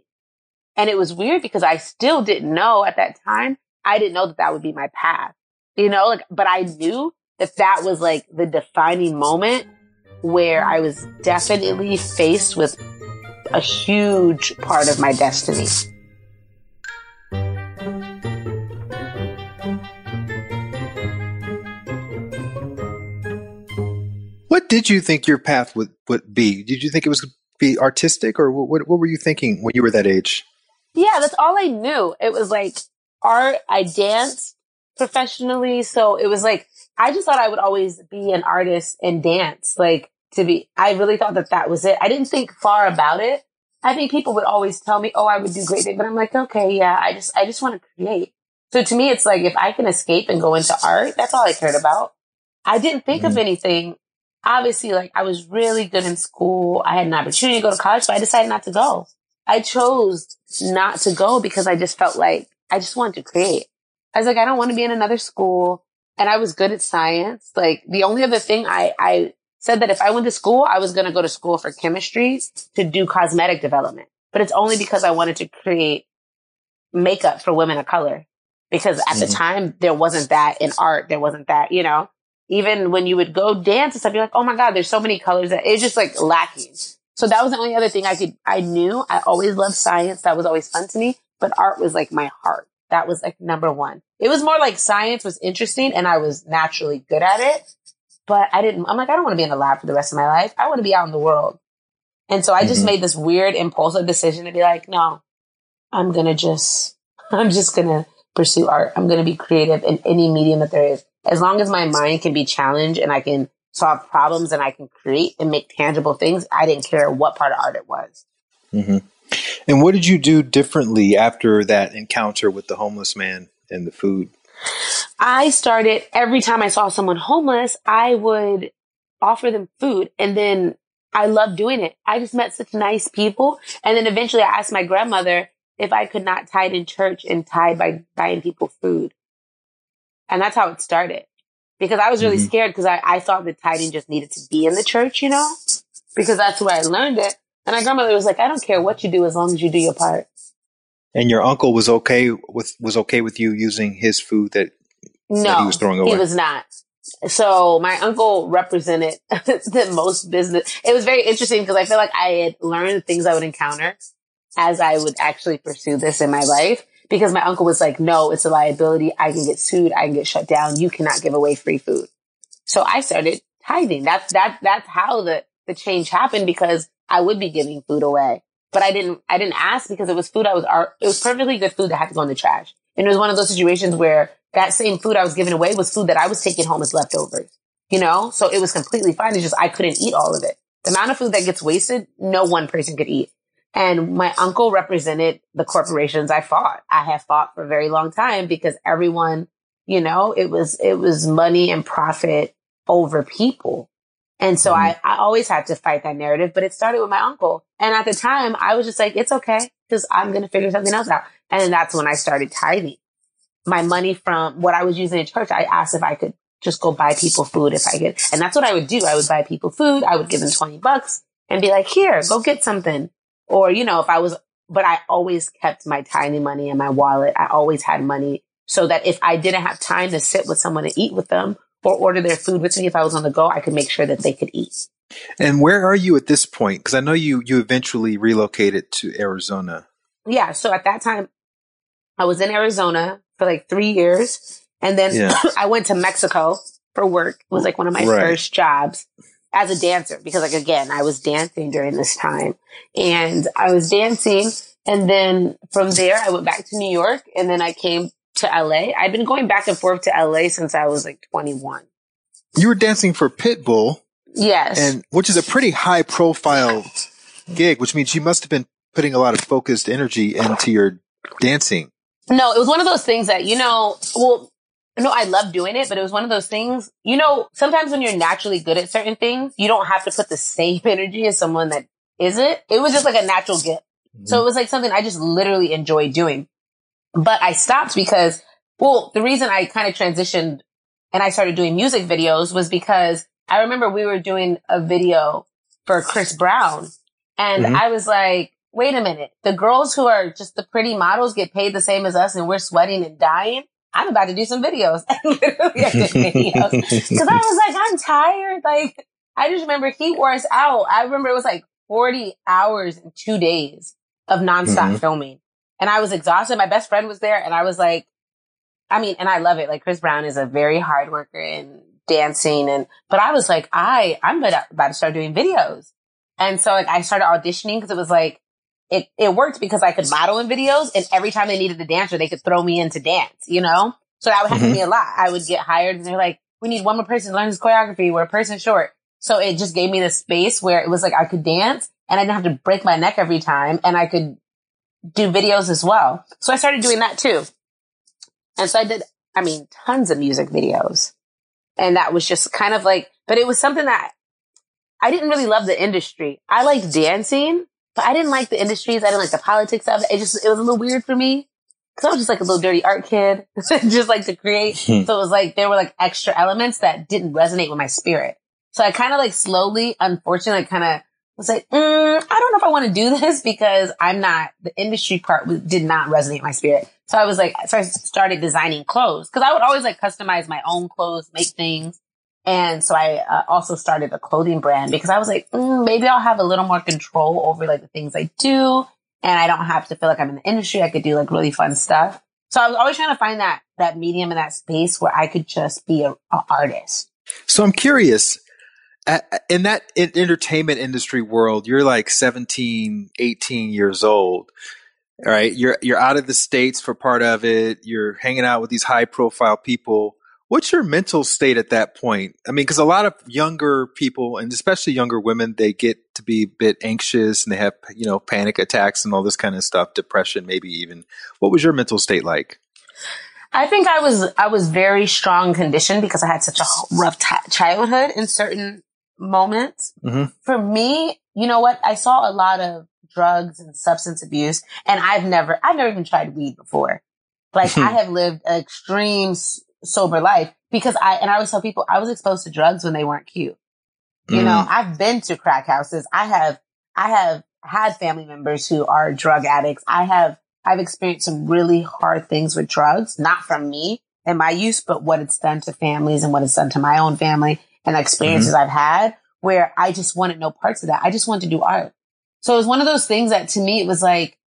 And it was weird because I still didn't know at that time. I didn't know that that would be my path, you know, like, but I knew that that was like the defining moment where I was definitely faced with a huge part of my destiny. What did you think your path would, would be? Did you think it was be artistic or what, what were you thinking when you were that age? Yeah, that's all I knew. It was like art. I danced professionally. So it was like, I just thought I would always be an artist and dance. Like to be, I really thought that that was it. I didn't think far about it. I think people would always tell me, oh, I would do great things, but I'm like, okay, yeah, I just, I just want to create. So to me, it's like, if I can escape and go into art, that's all I cared about. I didn't think mm-hmm. of anything. Obviously, like I was really good in school. I had an opportunity to go to college, but I decided not to go. I chose not to go because I just felt like I just wanted to create. I was like, I don't want to be in another school. And I was good at science. Like the only other thing I, I said that if I went to school, I was going to go to school for chemistry to do cosmetic development. But it's only because I wanted to create makeup for women of color. Because at mm-hmm. the time, there wasn't that in art. There wasn't that, you know, even when you would go dance and stuff, you're like, oh my God, there's so many colors that it's just like lacking. So that was the only other thing I could, I knew. I always loved science. That was always fun to me, but art was like my heart. That was like number one. It was more like science was interesting and I was naturally good at it. But I didn't, I'm like, I don't want to be in the lab for the rest of my life. I want to be out in the world. And so I just mm-hmm. made this weird impulsive decision to be like, no, I'm going to just, I'm just going to pursue art. I'm going to be creative in any medium that there is. As long as my mind can be challenged and I can solve problems and I can create and make tangible things, I didn't care what part of art it was. Mm-hmm. And what did you do differently after that encounter with the homeless man and the food? I started every time I saw someone homeless, I would offer them food and then I loved doing it. I just met such nice people. And then eventually I asked my grandmother if I could not tithe in church and tithe by buying people food. And that's how it started. Because I was really mm-hmm. scared because I, I thought that tithing just needed to be in the church, you know? Because that's where I learned it. And my grandmother was like, I don't care what you do as long as you do your part. And your uncle was okay with was okay with you using his food that, no, that he was throwing away. He was not. So my uncle represented the most business. It was very interesting because I feel like I had learned the things I would encounter as I would actually pursue this in my life. Because my uncle was like, no, it's a liability. I can get sued. I can get shut down. You cannot give away free food. So I started tithing. That's, that, that's how the, the change happened because I would be giving food away but I didn't, I didn't ask because it was food I was, it was perfectly good food that had to go in the trash. And it was one of those situations where that same food I was giving away was food that I was taking home as leftovers, you know? So it was completely fine. It's just I couldn't eat all of it. The amount of food that gets wasted, no one person could eat. And my uncle represented the corporations I fought. I have fought for a very long time because everyone, you know, it was, it was money and profit over people. And so mm-hmm. I, I always had to fight that narrative, but it started with my uncle. And at the time I was just like, it's okay because I'm going to figure something else out. And that's when I started tithing my money from what I was using in church. I asked if I could just go buy people food if I could. And that's what I would do. I would buy people food. I would give them 20 bucks and be like, here, go get something. Or, you know, if I was, but I always kept my tiny money in my wallet. I always had money so that if I didn't have time to sit with someone and eat with them or order their food with me if I was on the go, I could make sure that they could eat. And where are you at this point? Because I know you you eventually relocated to Arizona. Yeah, so at that time, I was in Arizona for like three years, and then yeah. I went to Mexico for work. It was like one of my right. first jobs as a dancer because, like, again, I was dancing during this time, and I was dancing, and then from there I went back to New York, and then I came to LA. I've been going back and forth to LA since I was like 21. You were dancing for Pitbull. Yes. And which is a pretty high profile gig, which means you must have been putting a lot of focused energy into your dancing. No, it was one of those things that, you know, well, no, I love doing it, but it was one of those things, you know, sometimes when you're naturally good at certain things, you don't have to put the same energy as someone that isn't. It was just like a natural gift. Mm-hmm. So it was like something I just literally enjoyed doing. But I stopped because, well, the reason I kind of transitioned and I started doing music videos was because I remember we were doing a video for Chris Brown and mm-hmm. I was like, wait a minute. The girls who are just the pretty models get paid the same as us and we're sweating and dying. I'm about to do some videos. literally I did videos. Cause I was like, I'm tired. Like, I just remember he wore us out. I remember it was like 40 hours in two days of nonstop mm-hmm. filming. And I was exhausted. My best friend was there and I was like, I mean, and I love it. Like Chris Brown is a very hard worker in dancing and, but I was like, I, I'm about to start doing videos. And so like I started auditioning because it was like, it, it worked because I could model in videos and every time they needed a dancer, they could throw me into dance, you know? So that would happen mm-hmm. to me a lot. I would get hired and they're like, we need one more person to learn this choreography. We're a person short. So it just gave me the space where it was like I could dance and I didn't have to break my neck every time and I could do videos as well. So I started doing that too. And so I did, I mean, tons of music videos. And that was just kind of like, but it was something that I didn't really love the industry. I liked dancing, but I didn't like the industries. I didn't like the politics of it. It just, it was a little weird for me. Cause I was just like a little dirty art kid, just like to create. Hmm. so it was like, there were like extra elements that didn't resonate with my spirit. So I kind of like slowly, unfortunately, kind of was like, mm, I don't know if I want to do this because I'm not, the industry part did not resonate my spirit. So I was like, so I started designing clothes because I would always like customize my own clothes, make things. And so I uh, also started a clothing brand because I was like, mm, maybe I'll have a little more control over like the things I do. And I don't have to feel like I'm in the industry. I could do like really fun stuff. So I was always trying to find that, that medium and that space where I could just be a, a artist. So I'm curious, in that entertainment industry world, you're like 17, 18 years old. All right. You're, you're out of the States for part of it. You're hanging out with these high profile people. What's your mental state at that point? I mean, because a lot of younger people, and especially younger women, they get to be a bit anxious and they have, you know, panic attacks and all this kind of stuff, depression, maybe even. What was your mental state like? I think I was I was very strong conditioned because I had such a rough t- childhood in certain moments. Mm-hmm. For me, you know what? I saw a lot of drugs and substance abuse and I've never, I've never even tried weed before. Like I have lived an extreme sober life because I, and I always tell people I was exposed to drugs when they weren't cute. You mm. know, I've been to crack houses. I have, I have had family members who are drug addicts. I have, I've experienced some really hard things with drugs, not from me and my use, but what it's done to families and what it's done to my own family and experiences mm-hmm. I've had where I just wanted no parts of that. I just wanted to do art. So it was one of those things that to me, it was like,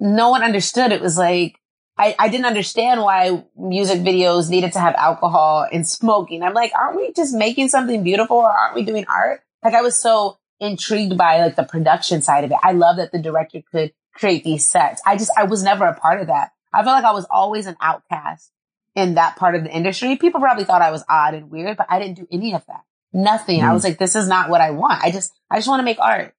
no one understood. It was like, I, I didn't understand why music videos needed to have alcohol and smoking. I'm like, aren't we just making something beautiful or aren't we doing art? Like I was so intrigued by like the production side of it. I love that the director could create these sets. I just, I was never a part of that. I felt like I was always an outcast in that part of the industry. People probably thought I was odd and weird, but I didn't do any of that. Nothing. Mm. I was like, this is not what I want. I just, I just want to make art.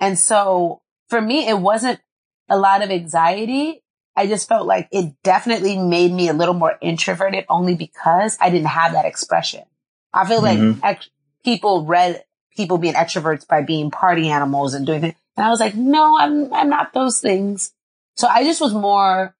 And so for me, it wasn't a lot of anxiety. I just felt like it definitely made me a little more introverted only because I didn't have that expression. I feel mm-hmm. like ex- people read people being extroverts by being party animals and doing things. And I was like, no, I'm, I'm not those things. So I just was more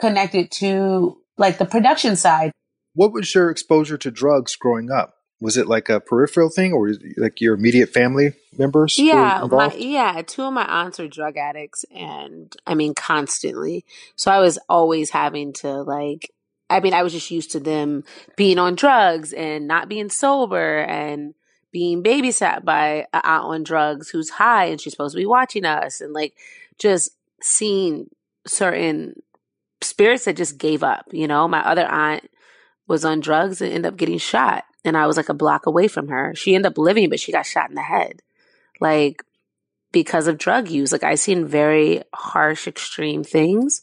connected to like the production side. What was your exposure to drugs growing up? Was it like a peripheral thing, or like your immediate family members? Yeah, my, yeah. Two of my aunts are drug addicts, and I mean constantly. So I was always having to like. I mean, I was just used to them being on drugs and not being sober and being babysat by an aunt on drugs who's high and she's supposed to be watching us and like just seeing certain spirits that just gave up. You know, my other aunt was on drugs and ended up getting shot. And I was like a block away from her. She ended up living, but she got shot in the head. Like because of drug use. Like I've seen very harsh, extreme things.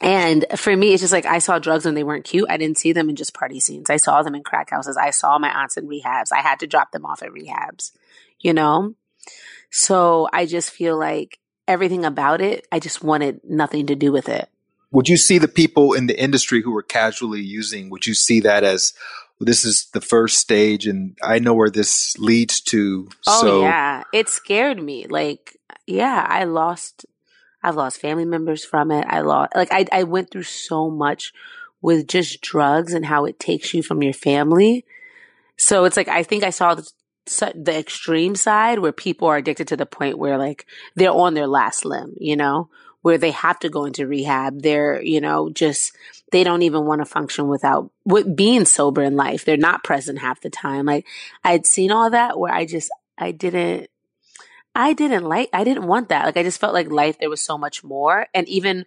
And for me, it's just like I saw drugs when they weren't cute. I didn't see them in just party scenes. I saw them in crack houses. I saw my aunts in rehabs. I had to drop them off at rehabs, you know? So I just feel like everything about it, I just wanted nothing to do with it would you see the people in the industry who were casually using would you see that as this is the first stage and i know where this leads to oh so. yeah it scared me like yeah i lost I've lost family members from it. I lost, like, I, I went through so much with just drugs and how it takes you from your family. So it's like, I think I saw the, the extreme side where people are addicted to the point where like they're on their last limb, you know, where they have to go into rehab. They're, you know, just, they don't even want to function without with being sober in life. They're not present half the time. Like I'd seen all that where I just, I didn't, I didn't like, I didn't want that. Like I just felt like life, there was so much more. And even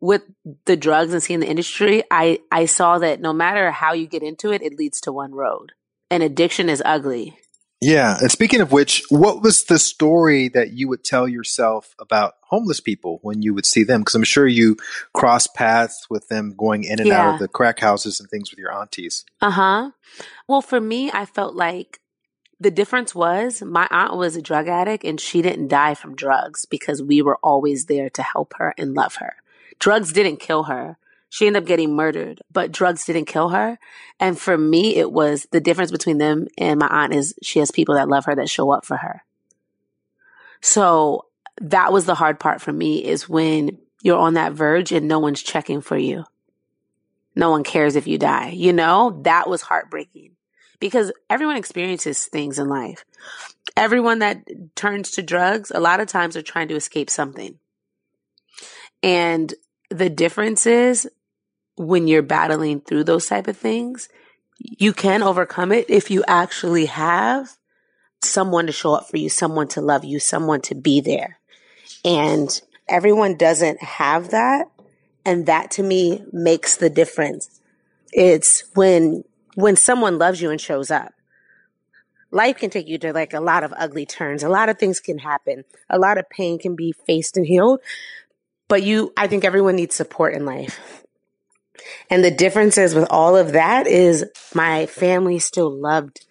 with the drugs and seeing the industry, I, I saw that no matter how you get into it, it leads to one road. And addiction is ugly. Yeah. And speaking of which, what was the story that you would tell yourself about homeless people when you would see them? Because I'm sure you cross paths with them going in and yeah. out of the crack houses and things with your aunties. Uh huh. Well, for me, I felt like the difference was my aunt was a drug addict and she didn't die from drugs because we were always there to help her and love her. Drugs didn't kill her. She ended up getting murdered, but drugs didn't kill her. And for me, it was the difference between them and my aunt is she has people that love her that show up for her. So that was the hard part for me is when you're on that verge and no one's checking for you. No one cares if you die. You know, that was heartbreaking because everyone experiences things in life. Everyone that turns to drugs, a lot of times are trying to escape something. And the difference is when you're battling through those type of things, you can overcome it if you actually have someone to show up for you, someone to love you, someone to be there. And everyone doesn't have that. And that to me makes the difference. It's when, when someone loves you and shows up. Life can take you to like a lot of ugly turns. A lot of things can happen. A lot of pain can be faced and healed. But you, I think everyone needs support in life. And the differences with all of that is my family still loved,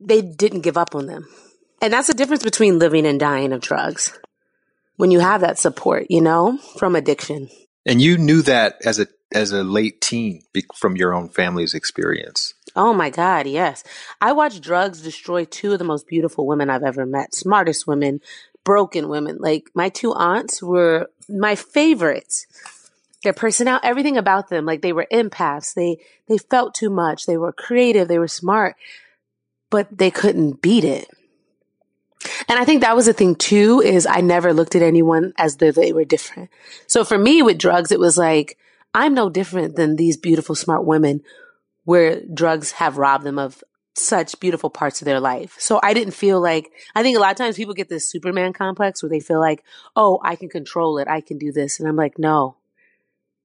they didn't give up on them. And that's the difference between living and dying of drugs. When you have that support, you know, from addiction. And you knew that as a as a late teen from your own family's experience. Oh my God, yes. I watched drugs destroy two of the most beautiful women I've ever met, smartest women, broken women. Like my two aunts were my favorites. Their personality, everything about them, like they were empaths. They, they felt too much. They were creative. They were smart, but they couldn't beat it. And I think that was the thing too, is I never looked at anyone as though they were different. So for me with drugs, it was like, I'm no different than these beautiful, smart women where drugs have robbed them of such beautiful parts of their life. So I didn't feel like, I think a lot of times people get this Superman complex where they feel like, oh, I can control it. I can do this. And I'm like, no,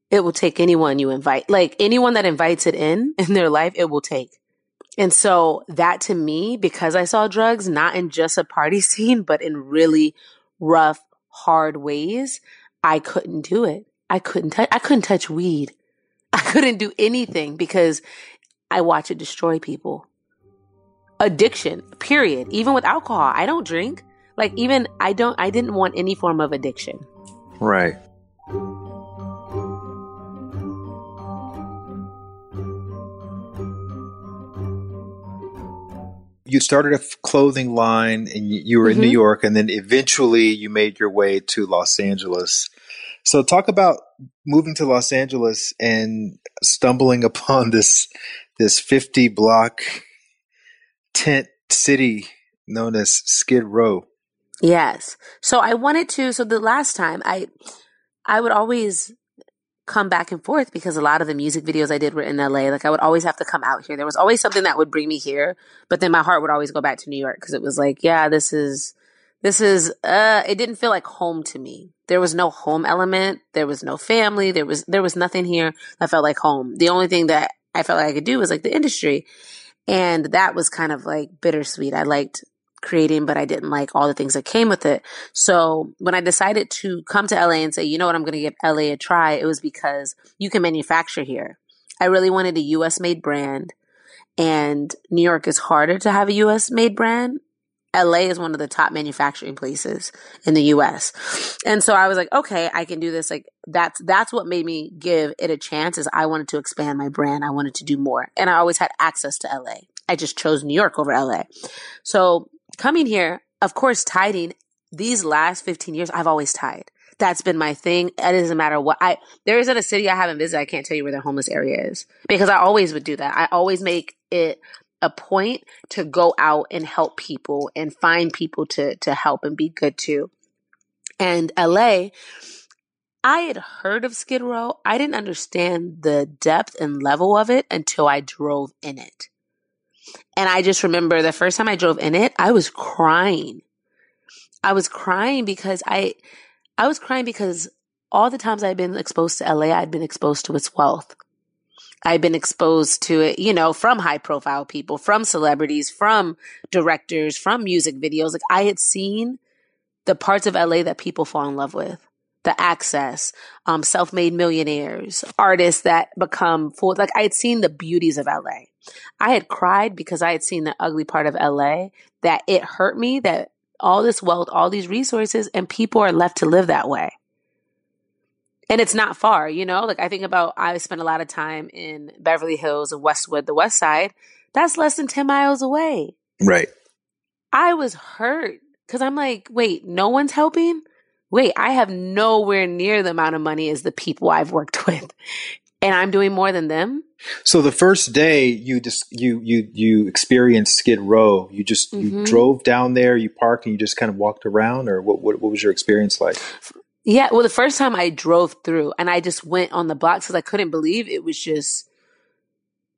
it will take anyone you invite. Like anyone that invites it in in their life, it will take. And so that to me, because I saw drugs not in just a party scene, but in really rough, hard ways, I couldn't do it. I couldn't touch, I couldn't touch weed. I couldn't do anything because I watch it destroy people addiction, period. Even with alcohol, I don't drink. Like, even I don't, I didn't want any form of addiction. Right. You started a clothing line and you were in mm-hmm. New York, and then eventually you made your way to Los Angeles. So, talk about moving to Los Angeles and stumbling upon this this 50 block tent city known as Skid Row. Yes. So I wanted to so the last time I I would always come back and forth because a lot of the music videos I did were in LA. Like I would always have to come out here. There was always something that would bring me here, but then my heart would always go back to New York because it was like, yeah, this is this is uh it didn't feel like home to me. There was no home element, there was no family, there was there was nothing here that felt like home. The only thing that I felt like I could do was like the industry. And that was kind of like bittersweet. I liked creating, but I didn't like all the things that came with it. So when I decided to come to LA and say, you know what, I'm going to give LA a try, it was because you can manufacture here. I really wanted a US made brand and New York is harder to have a US made brand. LA is one of the top manufacturing places in the US. And so I was like, okay, I can do this. Like that's that's what made me give it a chance is I wanted to expand my brand. I wanted to do more. And I always had access to LA. I just chose New York over LA. So coming here, of course, tithing these last 15 years, I've always tithed. That's been my thing. It doesn't matter what I, there isn't a city I haven't visited. I can't tell you where their homeless area is because I always would do that. I always make it a point to go out and help people and find people to, to help and be good to. And LA, I had heard of Skid Row. I didn't understand the depth and level of it until I drove in it. And I just remember the first time I drove in it, I was crying. I was crying because I, I was crying because all the times I'd been exposed to LA, I'd been exposed to its wealth. I've been exposed to it, you know, from high profile people, from celebrities, from directors, from music videos. Like I had seen the parts of LA that people fall in love with the access, um, self-made millionaires, artists that become full. Like I had seen the beauties of LA. I had cried because I had seen the ugly part of LA that it hurt me that all this wealth, all these resources and people are left to live that way. And it's not far, you know, like I think about, I spent a lot of time in Beverly Hills and Westwood, the West Side. That's less than 10 miles away. Right. I was hurt because I'm like, wait, no one's helping? wait, I have nowhere near the amount of money as the people I've worked with. And I'm doing more than them. So the first day you just you you you experienced Skid Row, you just mm-hmm. you drove down there, you parked, and you just kind of walked around, or what, what what was your experience like? Yeah, well, the first time I drove through, and I just went on the blocks because I couldn't believe it was just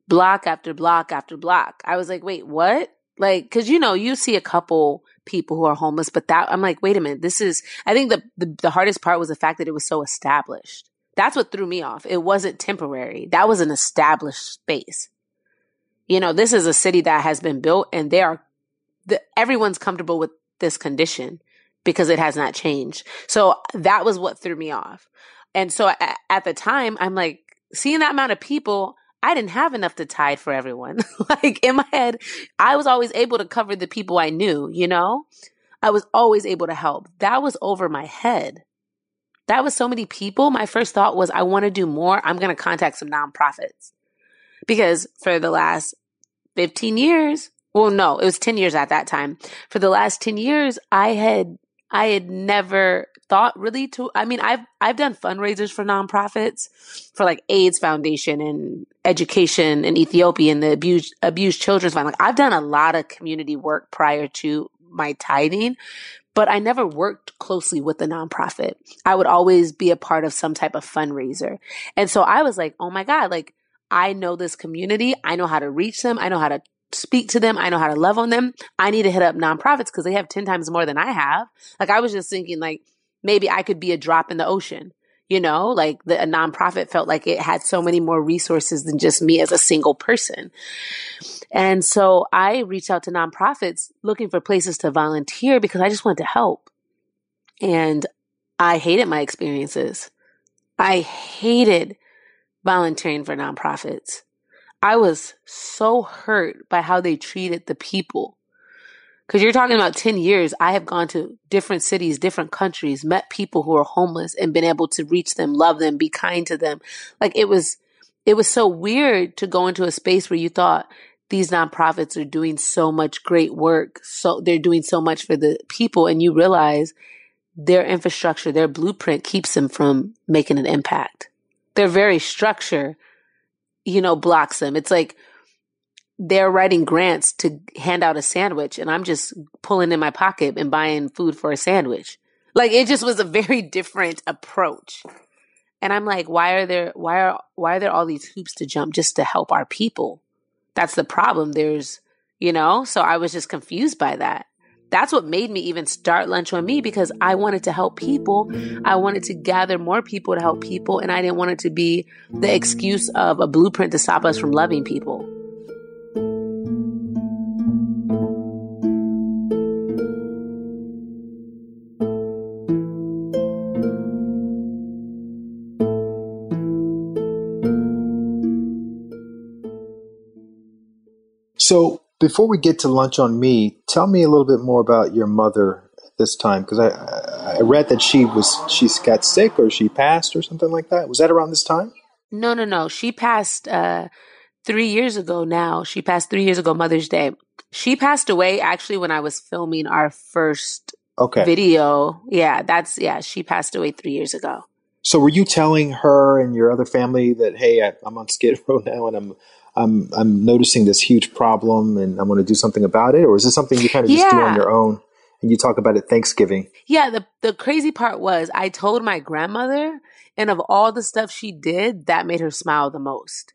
block after block after block. I was like, wait, what? Like, because you know, you see a couple people who are homeless. But that I'm like, wait a minute, this is I think the, the, the hardest part was the fact that it was so established. That's what threw me off. It wasn't temporary. That was an established space. You know, this is a city that has been built and they are the, everyone's comfortable with this condition because it has not changed. So that was what threw me off. And so at, at the time, I'm like, seeing that amount of people, I didn't have enough to tithe for everyone. like in my head, I was always able to cover the people I knew, you know? I was always able to help. That was over my head. That was so many people. My first thought was, I want to do more. I'm going to contact some nonprofits. Because for the last 15 years, well, no, it was 10 years at that time. For the last 10 years, I had, I had never thought really to I mean I've I've done fundraisers for nonprofits for like AIDS Foundation and education in Ethiopia and the abused abused children's fund. Like I've done a lot of community work prior to my tithing, but I never worked closely with the nonprofit. I would always be a part of some type of fundraiser. And so I was like, "Oh my god, like I know this community. I know how to reach them. I know how to speak to them. I know how to love on them. I need to hit up nonprofits because they have 10 times more than I have. Like I was just thinking like maybe I could be a drop in the ocean. You know, like the a nonprofit felt like it had so many more resources than just me as a single person. And so I reached out to nonprofits looking for places to volunteer because I just wanted to help. And I hated my experiences. I hated volunteering for nonprofits. I was so hurt by how they treated the people. Because you're talking about 10 years, I have gone to different cities, different countries, met people who are homeless and been able to reach them, love them, be kind to them. Like it was, it was so weird to go into a space where you thought these nonprofits are doing so much great work. So they're doing so much for the people. And you realize their infrastructure, their blueprint keeps them from making an impact. Their very structure, you know, blocks them. It's like, they're writing grants to hand out a sandwich and I'm just pulling in my pocket and buying food for a sandwich. Like it just was a very different approach. And I'm like, why are there why are why are there all these hoops to jump just to help our people? That's the problem. There's, you know, so I was just confused by that. That's what made me even start lunch on me because I wanted to help people. I wanted to gather more people to help people and I didn't want it to be the excuse of a blueprint to stop us from loving people. So before we get to lunch on me, tell me a little bit more about your mother this time because I I read that she was she got sick or she passed or something like that. Was that around this time? No, no, no. She passed uh, three years ago. Now she passed three years ago, Mother's Day. She passed away actually when I was filming our first okay. video. Yeah, that's yeah. She passed away three years ago. So were you telling her and your other family that hey, I, I'm on Skid Row now, and I'm I'm I'm noticing this huge problem, and I want to do something about it, or is this something you kind of just yeah. do on your own? And you talk about it Thanksgiving. Yeah, the the crazy part was I told my grandmother, and of all the stuff she did, that made her smile the most.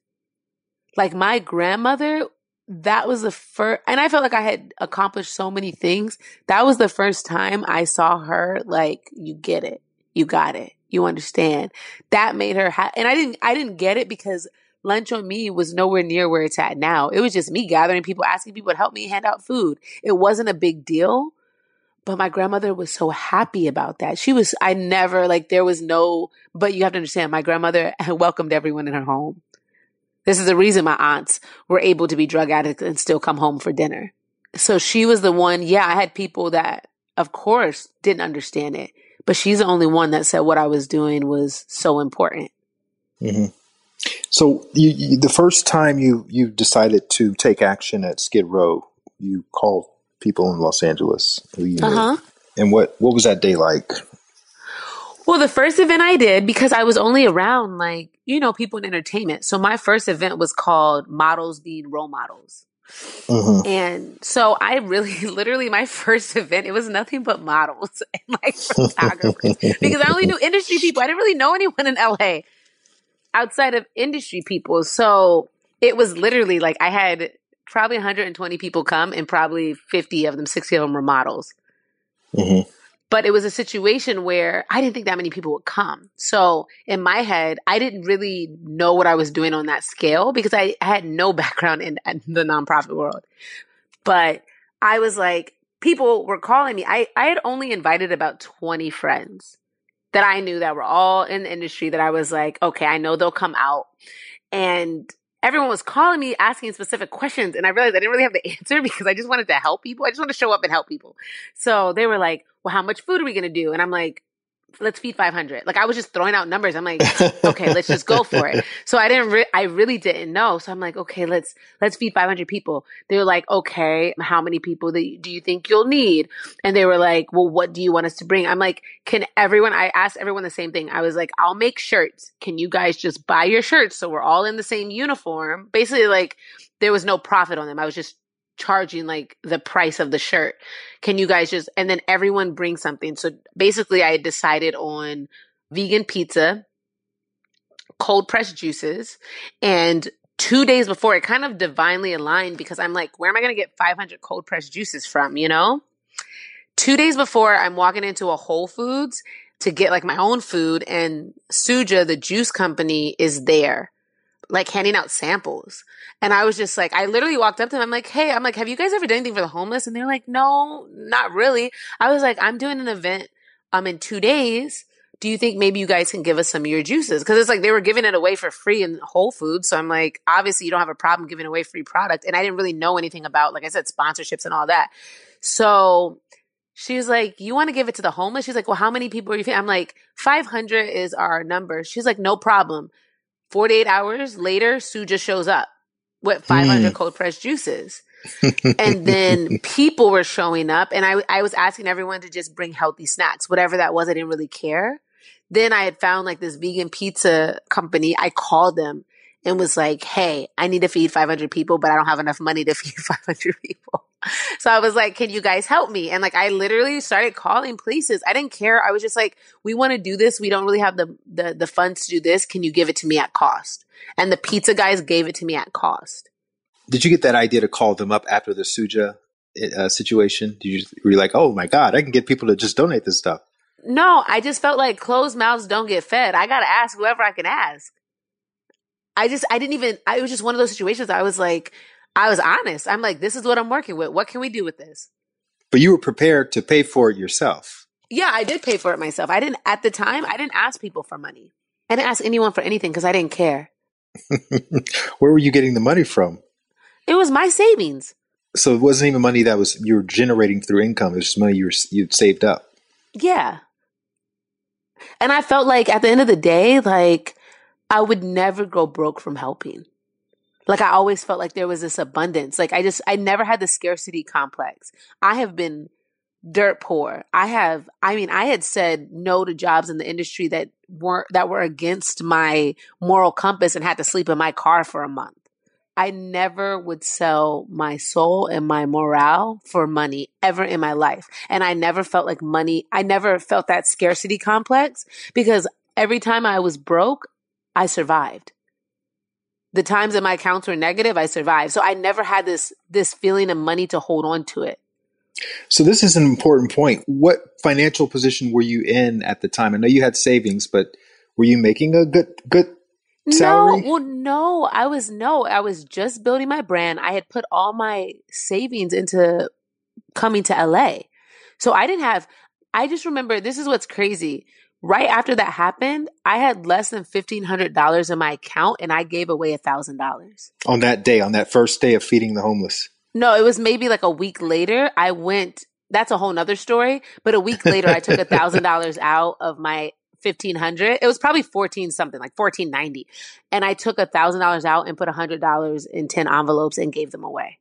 Like my grandmother, that was the first, and I felt like I had accomplished so many things. That was the first time I saw her like, you get it, you got it, you understand. That made her, ha- and I didn't, I didn't get it because lunch on me was nowhere near where it's at now. It was just me gathering people, asking people to help me hand out food. It wasn't a big deal. But my grandmother was so happy about that. She was, I never, like, there was no, but you have to understand, my grandmother welcomed everyone in her home. This is the reason my aunts were able to be drug addicts and still come home for dinner. So she was the one, yeah, I had people that, of course, didn't understand it, but she's the only one that said what I was doing was so important. Mm-hmm. So you, you, the first time you, you decided to take action at Skid Row, you called people in Los Angeles who you uh-huh. And what, what was that day like? Well, the first event I did, because I was only around like, you know, people in entertainment. So my first event was called Models Being Role Models. Mm-hmm. And so I really, literally, my first event, it was nothing but models and like photographers because I only knew industry people. I didn't really know anyone in LA outside of industry people. So it was literally like I had probably 120 people come and probably 50 of them, 60 of them were models. Mm-hmm. But it was a situation where I didn't think that many people would come. So in my head, I didn't really know what I was doing on that scale because I, I had no background in, in the nonprofit world. But I was like, people were calling me. I, I had only invited about 20 friends that I knew that were all in the industry that I was like, okay, I know they'll come out. And everyone was calling me asking specific questions and I realized I didn't really have the answer because I just wanted to help people. I just wanted to show up and help people. So they were like, well, how much food are we going to do? And I'm like, let's feed 500. Like I was just throwing out numbers. I'm like, okay, let's just go for it. So I didn't, re- I really didn't know. So I'm like, okay, let's, let's feed 500 people. They were like, okay, how many people do you think you'll need? And they were like, well, what do you want us to bring? I'm like, can everyone, I asked everyone the same thing. I was like, I'll make shirts. Can you guys just buy your shirts? So we're all in the same uniform. Basically like there was no profit on them. I was just charging like the price of the shirt. Can you guys just, and then everyone bring something. So basically, I decided on vegan pizza, cold pressed juices, and two days before, it kind of divinely aligned because I'm like, where am I going to get 500 cold pressed juices from, you know? Two days before, I'm walking into a Whole Foods to get like my own food, and Suja, the juice company, is there like handing out samples. And I was just like, I literally walked up to them. I'm like, hey, I'm like, have you guys ever done anything for the homeless? And they're like, no, not really. I was like, I'm doing an event um in two days. Do you think maybe you guys can give us some of your juices? Because it's like they were giving it away for free in Whole Foods. So I'm like, obviously you don't have a problem giving away free product. And I didn't really know anything about, like I said, sponsorships and all that. So she was like, You want to give it to the homeless? She's like, Well, how many people are you? I'm like, 500 is our number. She's like, No problem. 48 hours later, Suja shows up with 500 mm. cold pressed juices. and then people were showing up and I, I was asking everyone to just bring healthy snacks, whatever that was. I didn't really care. Then I had found like this vegan pizza company. I called them and was like, Hey, I need to feed 500 people, but I don't have enough money to feed 500 people. So I was like, can you guys help me? And like, I literally started calling places. I didn't care. I was just like, we want to do this. We don't really have the, the, the funds to do this. Can you give it to me at cost? And the pizza guys gave it to me at cost. Did you get that idea to call them up after the Suja uh, situation? Did you, were you like, oh my God, I can get people to just donate this stuff? No, I just felt like closed mouths don't get fed. I got to ask whoever I can ask. I just, I didn't even, I was just one of those situations. I was like, I was honest. I'm like, this is what I'm working with. What can we do with this? But you were prepared to pay for it yourself. Yeah, I did pay for it myself. I didn't, at the time, I didn't ask people for money. I didn't ask anyone for anything because I didn't care. Where were you getting the money from? It was my savings. So it wasn't even money that was you were generating through income. It was just money you were, you'd saved up. Yeah. And I felt like at the end of the day, like I would never go broke from helping. Like I always felt like there was this abundance. Like I just, I never had the scarcity complex. I have been dirt poor. I have I mean, I had said no to jobs in the industry that weren't that were against my moral compass and had to sleep in my car for a month. I never would sell my soul and my morale for money ever in my life. And I never felt like money, I never felt that scarcity complex because every time I was broke, I survived. The times that my accounts were negative, I survived. So I never had this this feeling of money to hold on to it. So this is an important point. What financial position were you in at the time? I know you had savings, but were you making a good good salary? No, well, no, I was no, I was just building my brand. I had put all my savings into coming to LA. So I didn't have I just remember this is what's crazy right after that happened, I had less than $1,500 in my account and I gave away $1,000. On that day, on that first day of feeding the homeless? No, it was maybe like a week later. I went, that's a whole nother story. But a week later, I took $1,000 out of my 1500 it was probably 14 something like 1490 and i took a thousand dollars out and put a hundred dollars in 10 envelopes and gave them away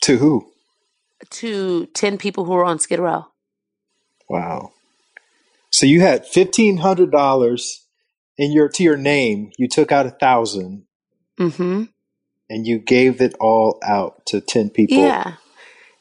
to who to 10 people who were on skid row wow so you had fifteen hundred dollars in your to your name. You took out a 1000 mm-hmm. and you gave it all out to ten people. Yeah.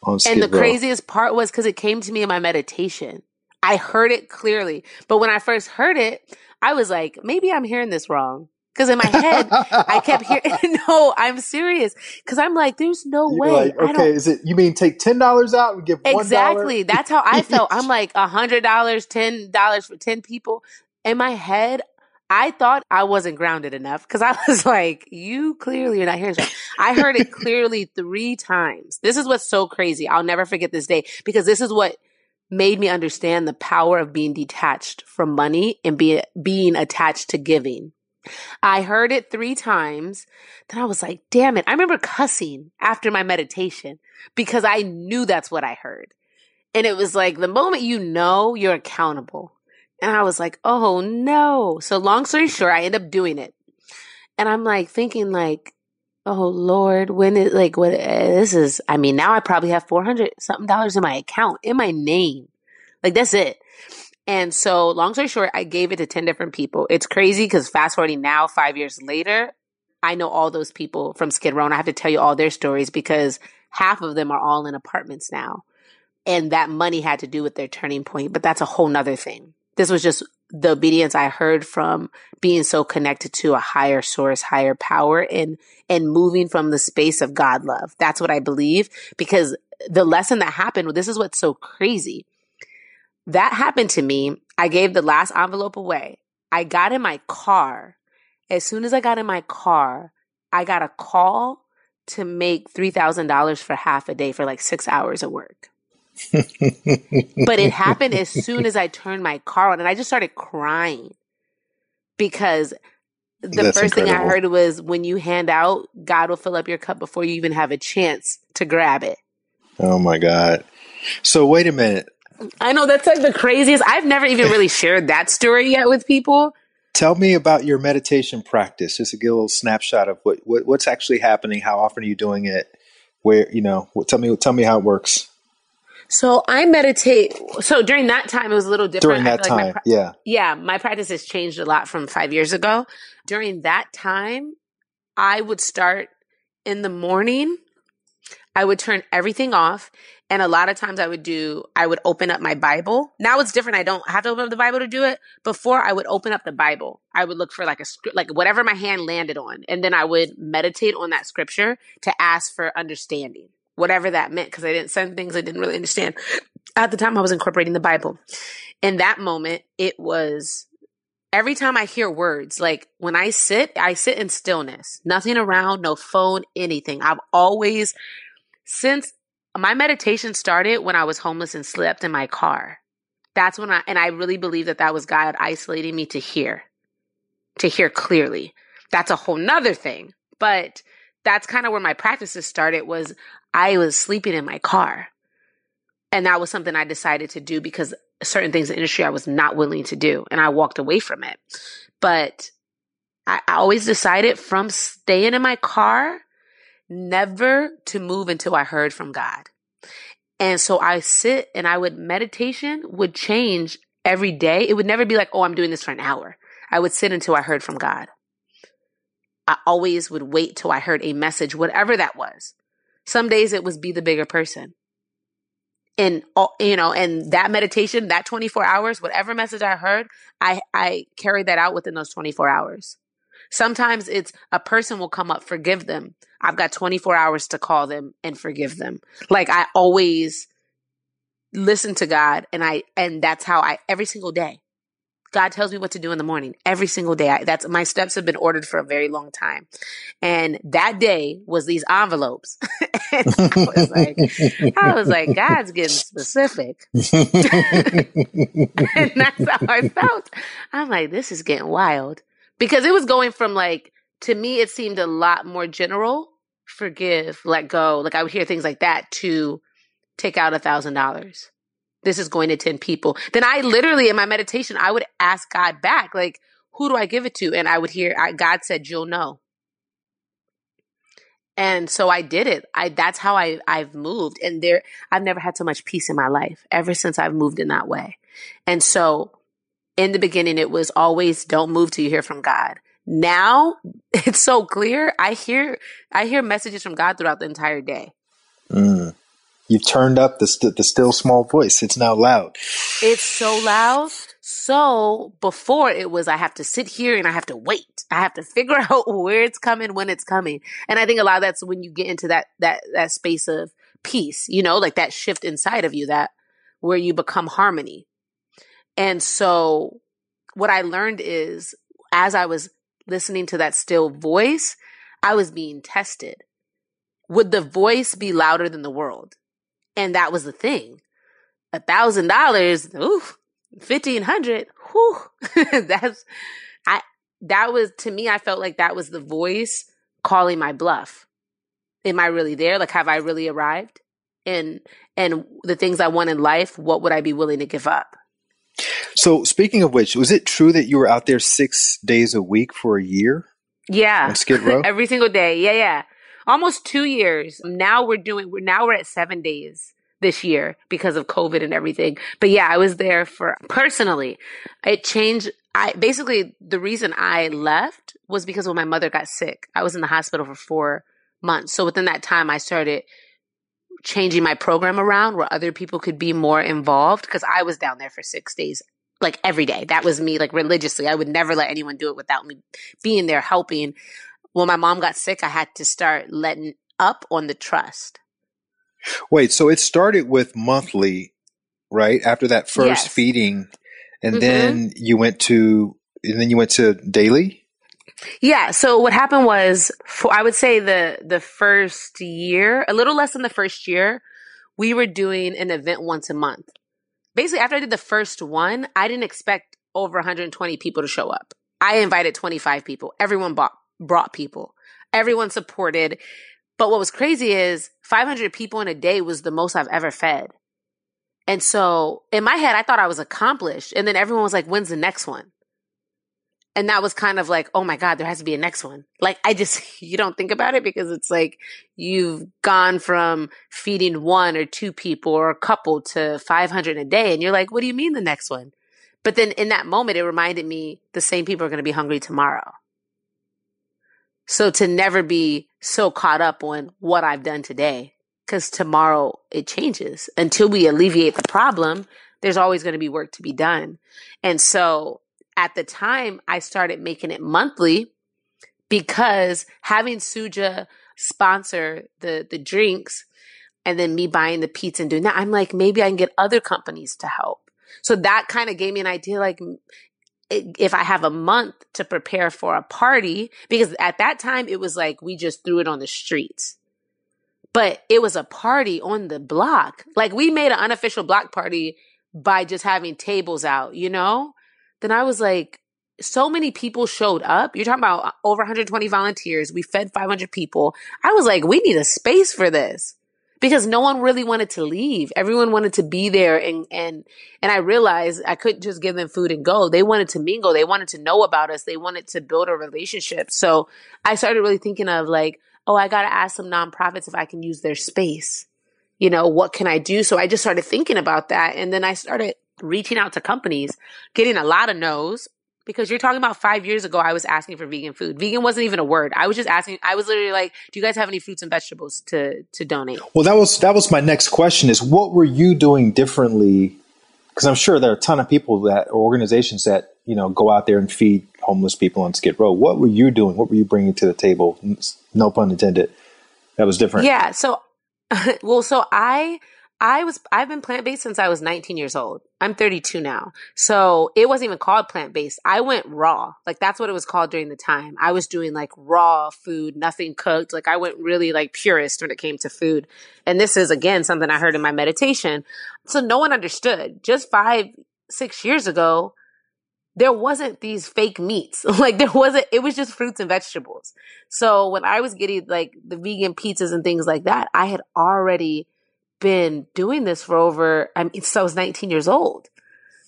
and the row. craziest part was because it came to me in my meditation. I heard it clearly, but when I first heard it, I was like, maybe I'm hearing this wrong. Because in my head, I kept hearing, no, I'm serious. Because I'm like, there's no You're way. Like, okay, is it, you mean take $10 out and give one Exactly. That's how I felt. I'm like, $100, $10 for 10 people. In my head, I thought I wasn't grounded enough because I was like, you clearly are not hearing something. I heard it clearly three times. This is what's so crazy. I'll never forget this day because this is what made me understand the power of being detached from money and be, being attached to giving. I heard it three times. Then I was like, damn it. I remember cussing after my meditation because I knew that's what I heard. And it was like the moment you know, you're accountable. And I was like, oh no. So long story short, I end up doing it. And I'm like thinking like, oh Lord, when it like what uh, this is, I mean, now I probably have 400 something dollars in my account in my name. Like that's it. And so, long story short, I gave it to 10 different people. It's crazy because fast forwarding now, five years later, I know all those people from Skid Row and I have to tell you all their stories because half of them are all in apartments now. And that money had to do with their turning point, but that's a whole nother thing. This was just the obedience I heard from being so connected to a higher source, higher power and, and moving from the space of God love. That's what I believe because the lesson that happened, this is what's so crazy that happened to me. I gave the last envelope away. I got in my car. As soon as I got in my car, I got a call to make $3,000 for half a day for like six hours of work. but it happened as soon as I turned my car on and I just started crying because the That's first incredible. thing I heard was when you hand out, God will fill up your cup before you even have a chance to grab it. Oh my God. So wait a minute. I know that's like the craziest. I've never even really shared that story yet with people. Tell me about your meditation practice. Just to get a little snapshot of what, what what's actually happening. How often are you doing it? Where you know? Tell me tell me how it works. So I meditate. So during that time, it was a little different. During that time, like yeah, yeah, my practice has changed a lot from five years ago. During that time, I would start in the morning. I would turn everything off and a lot of times I would do, I would open up my Bible. Now it's different. I don't have to open up the Bible to do it. Before I would open up the Bible. I would look for like a script, like whatever my hand landed on. And then I would meditate on that scripture to ask for understanding, whatever that meant. Cause I didn't, some things I didn't really understand. At the time I was incorporating the Bible. In that moment, it was every time I hear words, like when I sit, I sit in stillness, nothing around, no phone, anything. I've always, since my meditation started when I was homeless and slept in my car. That's when I, and I really believe that that was God isolating me to hear, to hear clearly. That's a whole nother thing. But that's kind of where my practices started was I was sleeping in my car. And that was something I decided to do because certain things in industry I was not willing to do. And I walked away from it. But I, I always decided from staying in my car never to move until I heard from God. And so I sit and I would meditation would change every day. It would never be like, oh, I'm doing this for an hour. I would sit until I heard from God. I always would wait till I heard a message, whatever that was. Some days it was be the bigger person. And uh, you know, and that meditation, that 24 hours, whatever message I heard, I I carried that out within those 24 hours. Sometimes it's a person will come up, forgive them. I've got 24 hours to call them and forgive them. Like I always listen to God and I and that's how I every single day. God tells me what to do in the morning every single day. I, that's my steps have been ordered for a very long time. And that day was these envelopes. I was like, I was like, God's getting specific. and that's how I felt. I'm like, this is getting wild. Because it was going from like, to me, it seemed a lot more general. Forgive, let go. Like I would hear things like that to take out a thousand dollars this is going to 10 people. Then I literally, in my meditation, I would ask God back, like, who do I give it to? And I would hear, I, God said, you'll know. And so I did it. I, that's how I, I've moved. And there, I've never had so much peace in my life ever since I've moved in that way. And so in the beginning, it was always don't move till you hear from God. Now it's so clear. I hear, I hear messages from God throughout the entire day. Mm. You've turned up the st- the still small voice. It's now loud. It's so loud. So before it was, I have to sit here and I have to wait. I have to figure out where it's coming, when it's coming. And I think a lot of that's when you get into that that that space of peace. You know, like that shift inside of you that where you become harmony. And so what I learned is as I was listening to that still voice, I was being tested. Would the voice be louder than the world? And that was the thing. A thousand dollars, fifteen hundred, whew. That's I that was to me, I felt like that was the voice calling my bluff. Am I really there? Like have I really arrived? And and the things I want in life, what would I be willing to give up? So speaking of which, was it true that you were out there six days a week for a year? Yeah. Skid Row? Every single day. Yeah, yeah almost two years. Now we're doing, we're now we're at seven days this year because of COVID and everything. But yeah, I was there for personally, it changed. I basically, the reason I left was because when my mother got sick, I was in the hospital for four months. So within that time, I started changing my program around where other people could be more involved because I was down there for six days like every day. That was me, like religiously. I would never let anyone do it without me being there helping when my mom got sick, I had to start letting up on the trust. Wait, so it started with monthly, right? After that first yes. feeding, and mm-hmm. then you went to, and then you went to daily. Yeah. So what happened was, for I would say the the first year, a little less than the first year, we were doing an event once a month. Basically, after I did the first one, I didn't expect over 120 people to show up. I invited 25 people. Everyone bought brought people. Everyone supported. But what was crazy is 500 people in a day was the most I've ever fed. And so in my head, I thought I was accomplished. And then everyone was like, when's the next one? And that was kind of like, oh my God, there has to be a next one. Like, I just, you don't think about it because it's like you've gone from feeding one or two people or a couple to 500 a day. And you're like, what do you mean the next one? But then in that moment, it reminded me the same people are going to be hungry tomorrow. So to never be so caught up on what I've done today, because tomorrow it changes. Until we alleviate the problem, there's always going to be work to be done. And so at the time, I started making it monthly because having Suja sponsor the the drinks and then me buying the pizza and doing that, I'm like, maybe I can get other companies to help. So that kind of gave me an idea like if I have a month to prepare for a party, because at that time it was like we just threw it on the streets. But it was a party on the block. Like we made an unofficial block party by just having tables out, you know? Then I was like, so many people showed up. You're talking about uh, over 120 volunteers. We fed 500 people. I was like, we need a space for this because no one really wanted to leave. Everyone wanted to be there and and and I realized I couldn't just give them food and go. They wanted to mingle. They wanted to know about us. They wanted to build a relationship. So I started really thinking of like, oh, I got to ask some nonprofits if I can use their space. you know, what can I do? So I just started thinking about that. And then I started reaching out to companies, getting a lot of no's because you're talking about five years ago, I was asking for vegan food. Vegan wasn't even a word. I was just asking. I was literally like, "Do you guys have any fruits and vegetables to to donate?" Well, that was that was my next question: is what were you doing differently? Because I'm sure there are a ton of people that or organizations that you know go out there and feed homeless people on Skid Row. What were you doing? What were you bringing to the table? No pun intended. That was different. Yeah. So, well, so I I was I've been plant based since I was 19 years old. I'm 32 now. So it wasn't even called plant based. I went raw. Like that's what it was called during the time. I was doing like raw food, nothing cooked. Like I went really like purist when it came to food. And this is again something I heard in my meditation. So no one understood. Just 5 6 years ago, there wasn't these fake meats. like there wasn't it was just fruits and vegetables. So when I was getting like the vegan pizzas and things like that, I had already been doing this for over, I mean, so I was 19 years old.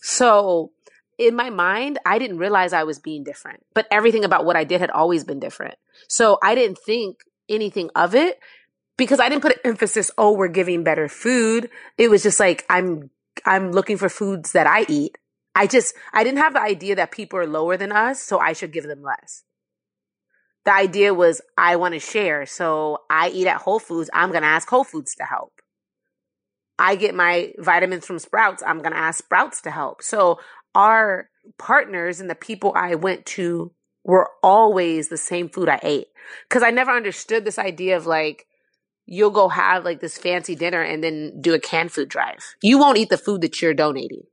So in my mind, I didn't realize I was being different, but everything about what I did had always been different. So I didn't think anything of it because I didn't put emphasis, oh, we're giving better food. It was just like, I'm, I'm looking for foods that I eat. I just, I didn't have the idea that people are lower than us, so I should give them less. The idea was I want to share. So I eat at Whole Foods. I'm going to ask Whole Foods to help. I get my vitamins from Sprouts, I'm going to ask Sprouts to help. So our partners and the people I went to were always the same food I ate. Cause I never understood this idea of like, you'll go have like this fancy dinner and then do a canned food drive. You won't eat the food that you're donating.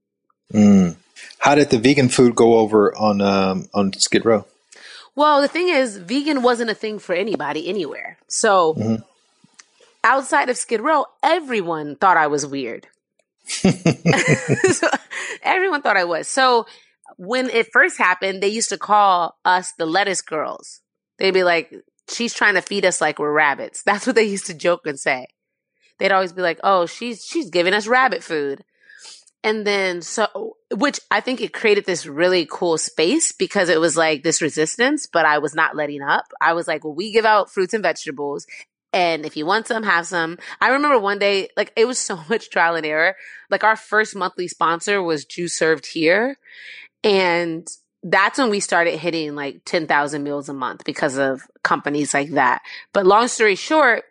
Mm. How did the vegan food go over on um, on Skid Row? Well, the thing is, vegan wasn't a thing for anybody anywhere. So mm-hmm outside of Skid Row, everyone thought I was weird. so, everyone thought I was. So when it first happened, they used to call us the lettuce girls. They'd be like, she's trying to feed us like we're rabbits. That's what they used to joke and say. They'd always be like, oh, she's, she's giving us rabbit food. And then so, which I think it created this really cool space because it was like this resistance, but I was not letting up. I was like, well, we give out fruits and vegetables and if you want some, have some. I remember one day, like it was so much trial and error. Like our first monthly sponsor was Juice Served Here. And that's when we started hitting like 10,000 meals a month because of companies like that. But long story short,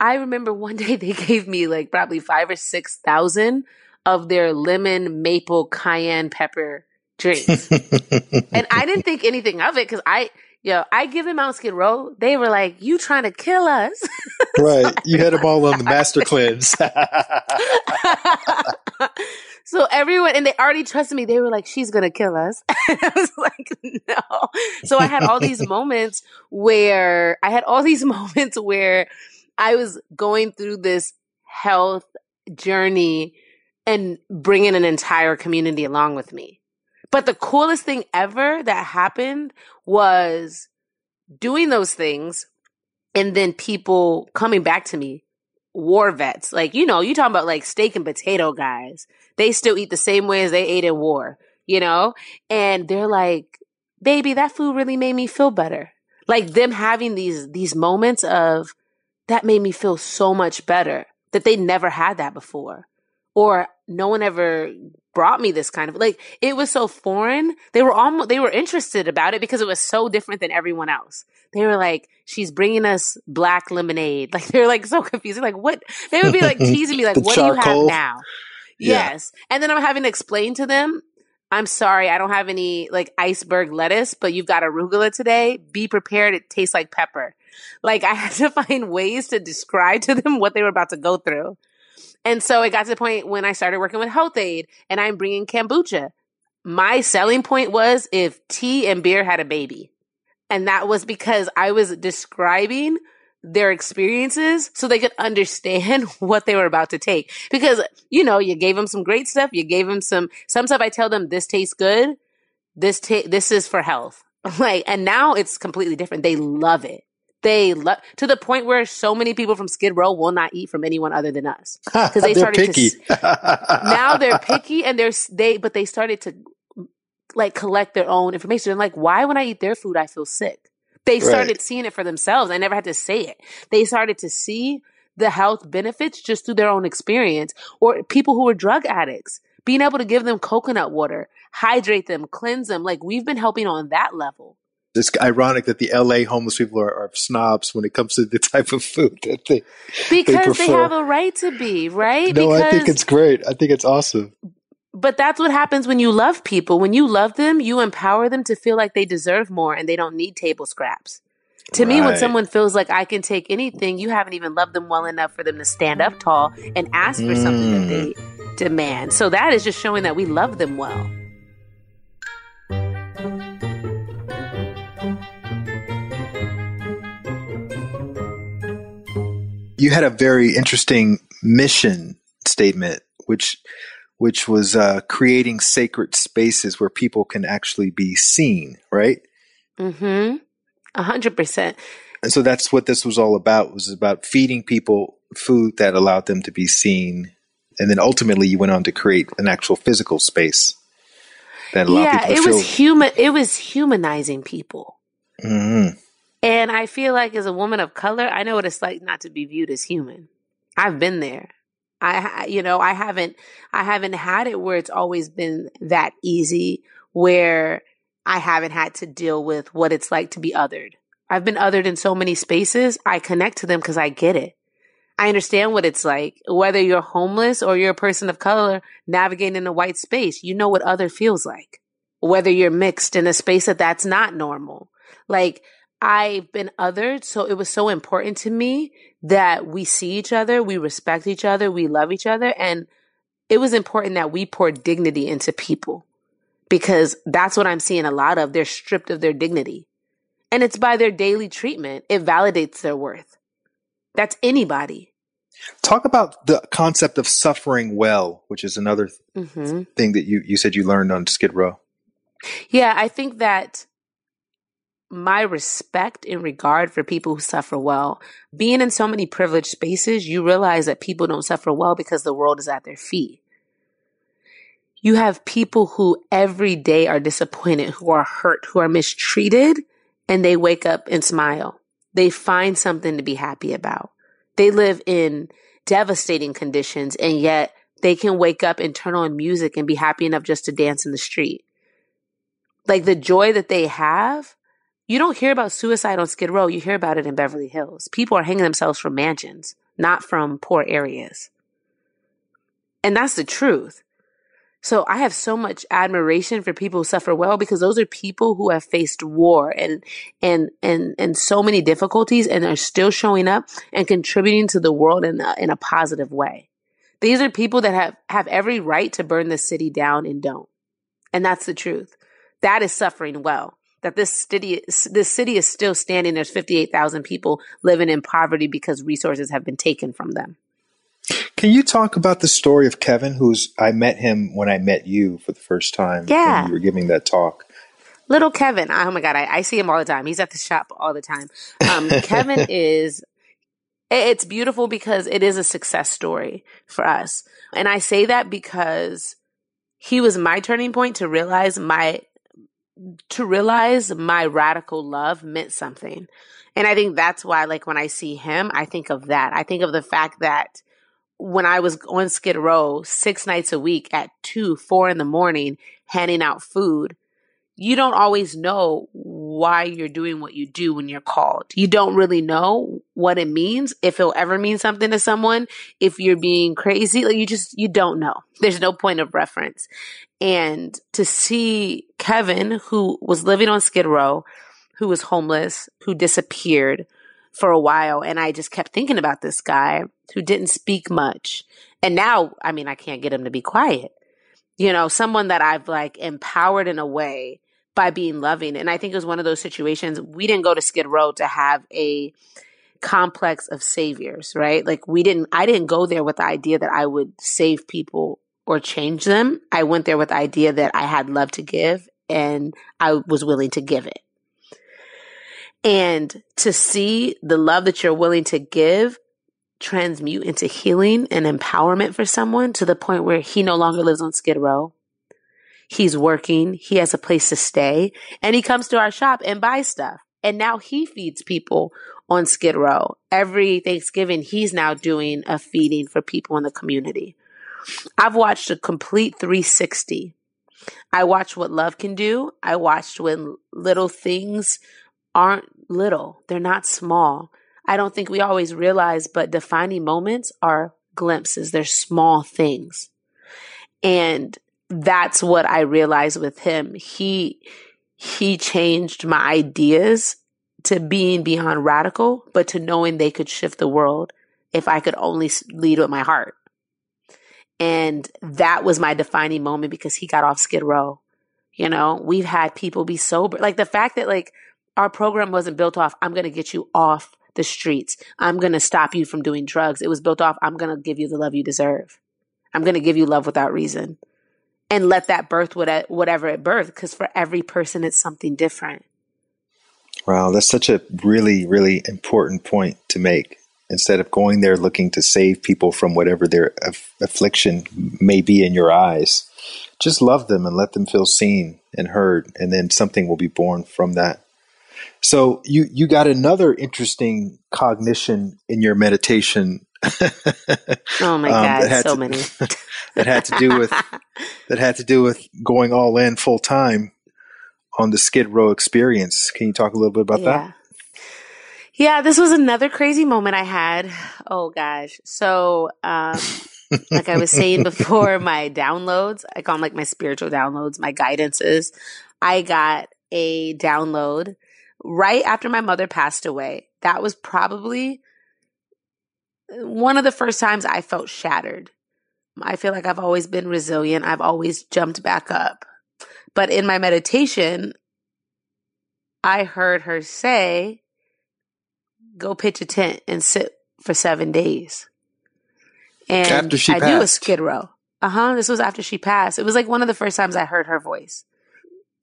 I remember one day they gave me like probably five or 6,000 of their lemon maple cayenne pepper drinks. and I didn't think anything of it because I, Yo, I give him Mount Skid Row. They were like, "You trying to kill us?" right. You had them all on the master cleanse. so everyone, and they already trusted me. They were like, "She's gonna kill us." I was like, "No." So I had all these moments where I had all these moments where I was going through this health journey and bringing an entire community along with me. But the coolest thing ever that happened was doing those things and then people coming back to me war vets. Like you know you talking about like steak and potato guys. They still eat the same way as they ate in war you know? And they're like baby that food really made me feel better. Like them having these these moments of that made me feel so much better that they never had that before. Or no one ever brought me this kind of like it was so foreign. They were almost they were interested about it because it was so different than everyone else. They were like she's bringing us black lemonade. Like they're like so confused. Like what? They would be like teasing me like what charcoal. do you have now? Yeah. yes. And then i'm having to explain to them i'm sorry i don't have any like iceberg lettuce but you've got arugula today. Be prepared. It tastes like pepper. Like i had to find ways to describe to them what they were about to go through and so it got to the point when I started working with Health-Ade and I'm bringing kombucha. My selling point was if tea and beer had a baby. And that was because I was describing their experiences so they could understand what they were about to take. Because, you know, you gave them some great stuff. You gave them some, some stuff I tell them this tastes good. This, ta- this is for health. Like, and now it's completely different. They love it. They love to the point where so many people from Skid Row will not eat from anyone other than us because they started picky. to. now they're picky and they're they, but they started to like collect their own information. And like, why when I eat their food, I feel sick? They started right. seeing it for themselves. I never had to say it. They started to see the health benefits just through their own experience or people who were drug addicts being able to give them coconut water hydrate them cleanse them like we've been helping on that level it's ironic that the LA homeless people are, are, snobs when it comes to the type of food that they because they, they have a right to be right. No, because, I think it's great. I think it's awesome. But that's what happens when you love people. When you love them, you empower them to feel like they deserve more and they don't need table scraps. To right. me, when someone feels like I can take anything, you haven't even loved them well enough for them to stand up tall and ask for mm. something that they mm. demand. So that is just showing that we love them well. You had a very interesting mission statement, which which was uh, creating sacred spaces where people can actually be seen, right? Mm-hmm. A hundred percent. And so that's what this was all about. Was about feeding people food that allowed them to be seen, and then ultimately you went on to create an actual physical space that allowed yeah, people to it feel. was human. It was humanizing people. Mm-hmm. And I feel like as a woman of color, I know what it's like not to be viewed as human. I've been there. I, you know, I haven't, I haven't had it where it's always been that easy where I haven't had to deal with what it's like to be othered. I've been othered in so many spaces. I connect to them because I get it. I understand what it's like. Whether you're homeless or you're a person of color navigating in a white space, you know what other feels like. Whether you're mixed in a space that that's not normal. Like I've been othered, so it was so important to me that we see each other, we respect each other, we love each other, and it was important that we pour dignity into people because that's what I'm seeing a lot of. They're stripped of their dignity. And it's by their daily treatment, it validates their worth. That's anybody. Talk about the concept of suffering well, which is another mm-hmm. thing that you, you said you learned on Skid Row. Yeah, I think that my respect and regard for people who suffer well. Being in so many privileged spaces, you realize that people don't suffer well because the world is at their feet. You have people who every day are disappointed, who are hurt, who are mistreated, and they wake up and smile. They find something to be happy about. They live in devastating conditions, and yet they can wake up and turn on music and be happy enough just to dance in the street. Like the joy that they have you don't hear about suicide on Skid Row. You hear about it in Beverly Hills. People are hanging themselves from mansions, not from poor areas. And that's the truth. So I have so much admiration for people who suffer well because those are people who have faced war and and and and so many difficulties and are still showing up and contributing to the world in a, in a positive way. These are people that have have every right to burn the city down and don't. And that's the truth. That is suffering well that this city this city is still standing. There's 58,000 people living in poverty because resources have been taken from them. Can you talk about the story of Kevin, who's I met him when I met you for the first time? Yeah, you were giving that talk. Little Kevin, oh my god, I, I see him all the time. He's at the shop all the time. Um, Kevin is it's beautiful because it is a success story for us, and I say that because he was my turning point to realize my to realize my radical love meant something. And I think that's why, like, when I see him, I think of that. I think of the fact that when I was on Skid Row six nights a week at two, four in the morning, handing out food, you don't always know why you're doing what you do when you're called. You don't really know what it means, if it'll ever mean something to someone, if you're being crazy. Like you just, you don't know. There's no point of reference. And to see Kevin, who was living on Skid Row, who was homeless, who disappeared for a while. And I just kept thinking about this guy who didn't speak much. And now, I mean, I can't get him to be quiet. You know, someone that I've like empowered in a way by being loving. And I think it was one of those situations. We didn't go to Skid Row to have a complex of saviors, right? Like we didn't, I didn't go there with the idea that I would save people or change them. I went there with the idea that I had love to give and I was willing to give it. And to see the love that you're willing to give transmute into healing and empowerment for someone to the point where he no longer lives on Skid Row. He's working. He has a place to stay and he comes to our shop and buys stuff. And now he feeds people on Skid Row. Every Thanksgiving, he's now doing a feeding for people in the community. I've watched a complete 360. I watched what love can do. I watched when little things aren't little, they're not small. I don't think we always realize, but defining moments are glimpses, they're small things. And that's what I realized with him. He he changed my ideas to being beyond radical, but to knowing they could shift the world if I could only lead with my heart. And that was my defining moment because he got off Skid Row. You know, we've had people be sober. Like the fact that like our program wasn't built off, I'm going to get you off the streets. I'm going to stop you from doing drugs. It was built off, I'm going to give you the love you deserve. I'm going to give you love without reason. And let that birth whatever it birth, because for every person, it's something different. Wow, that's such a really, really important point to make. Instead of going there looking to save people from whatever their aff- affliction may be in your eyes, just love them and let them feel seen and heard, and then something will be born from that. So you you got another interesting cognition in your meditation. oh my um, god, so to, many. that had to do with that had to do with going all in full time on the Skid Row experience. Can you talk a little bit about yeah. that? Yeah, this was another crazy moment I had. Oh gosh. So, um, like I was saying before, my downloads, I call them like my spiritual downloads, my guidances. I got a download right after my mother passed away. That was probably one of the first times I felt shattered. I feel like I've always been resilient. I've always jumped back up. But in my meditation, I heard her say, go pitch a tent and sit for seven days. And after she I passed. do a skid row. Uh huh. This was after she passed. It was like one of the first times I heard her voice.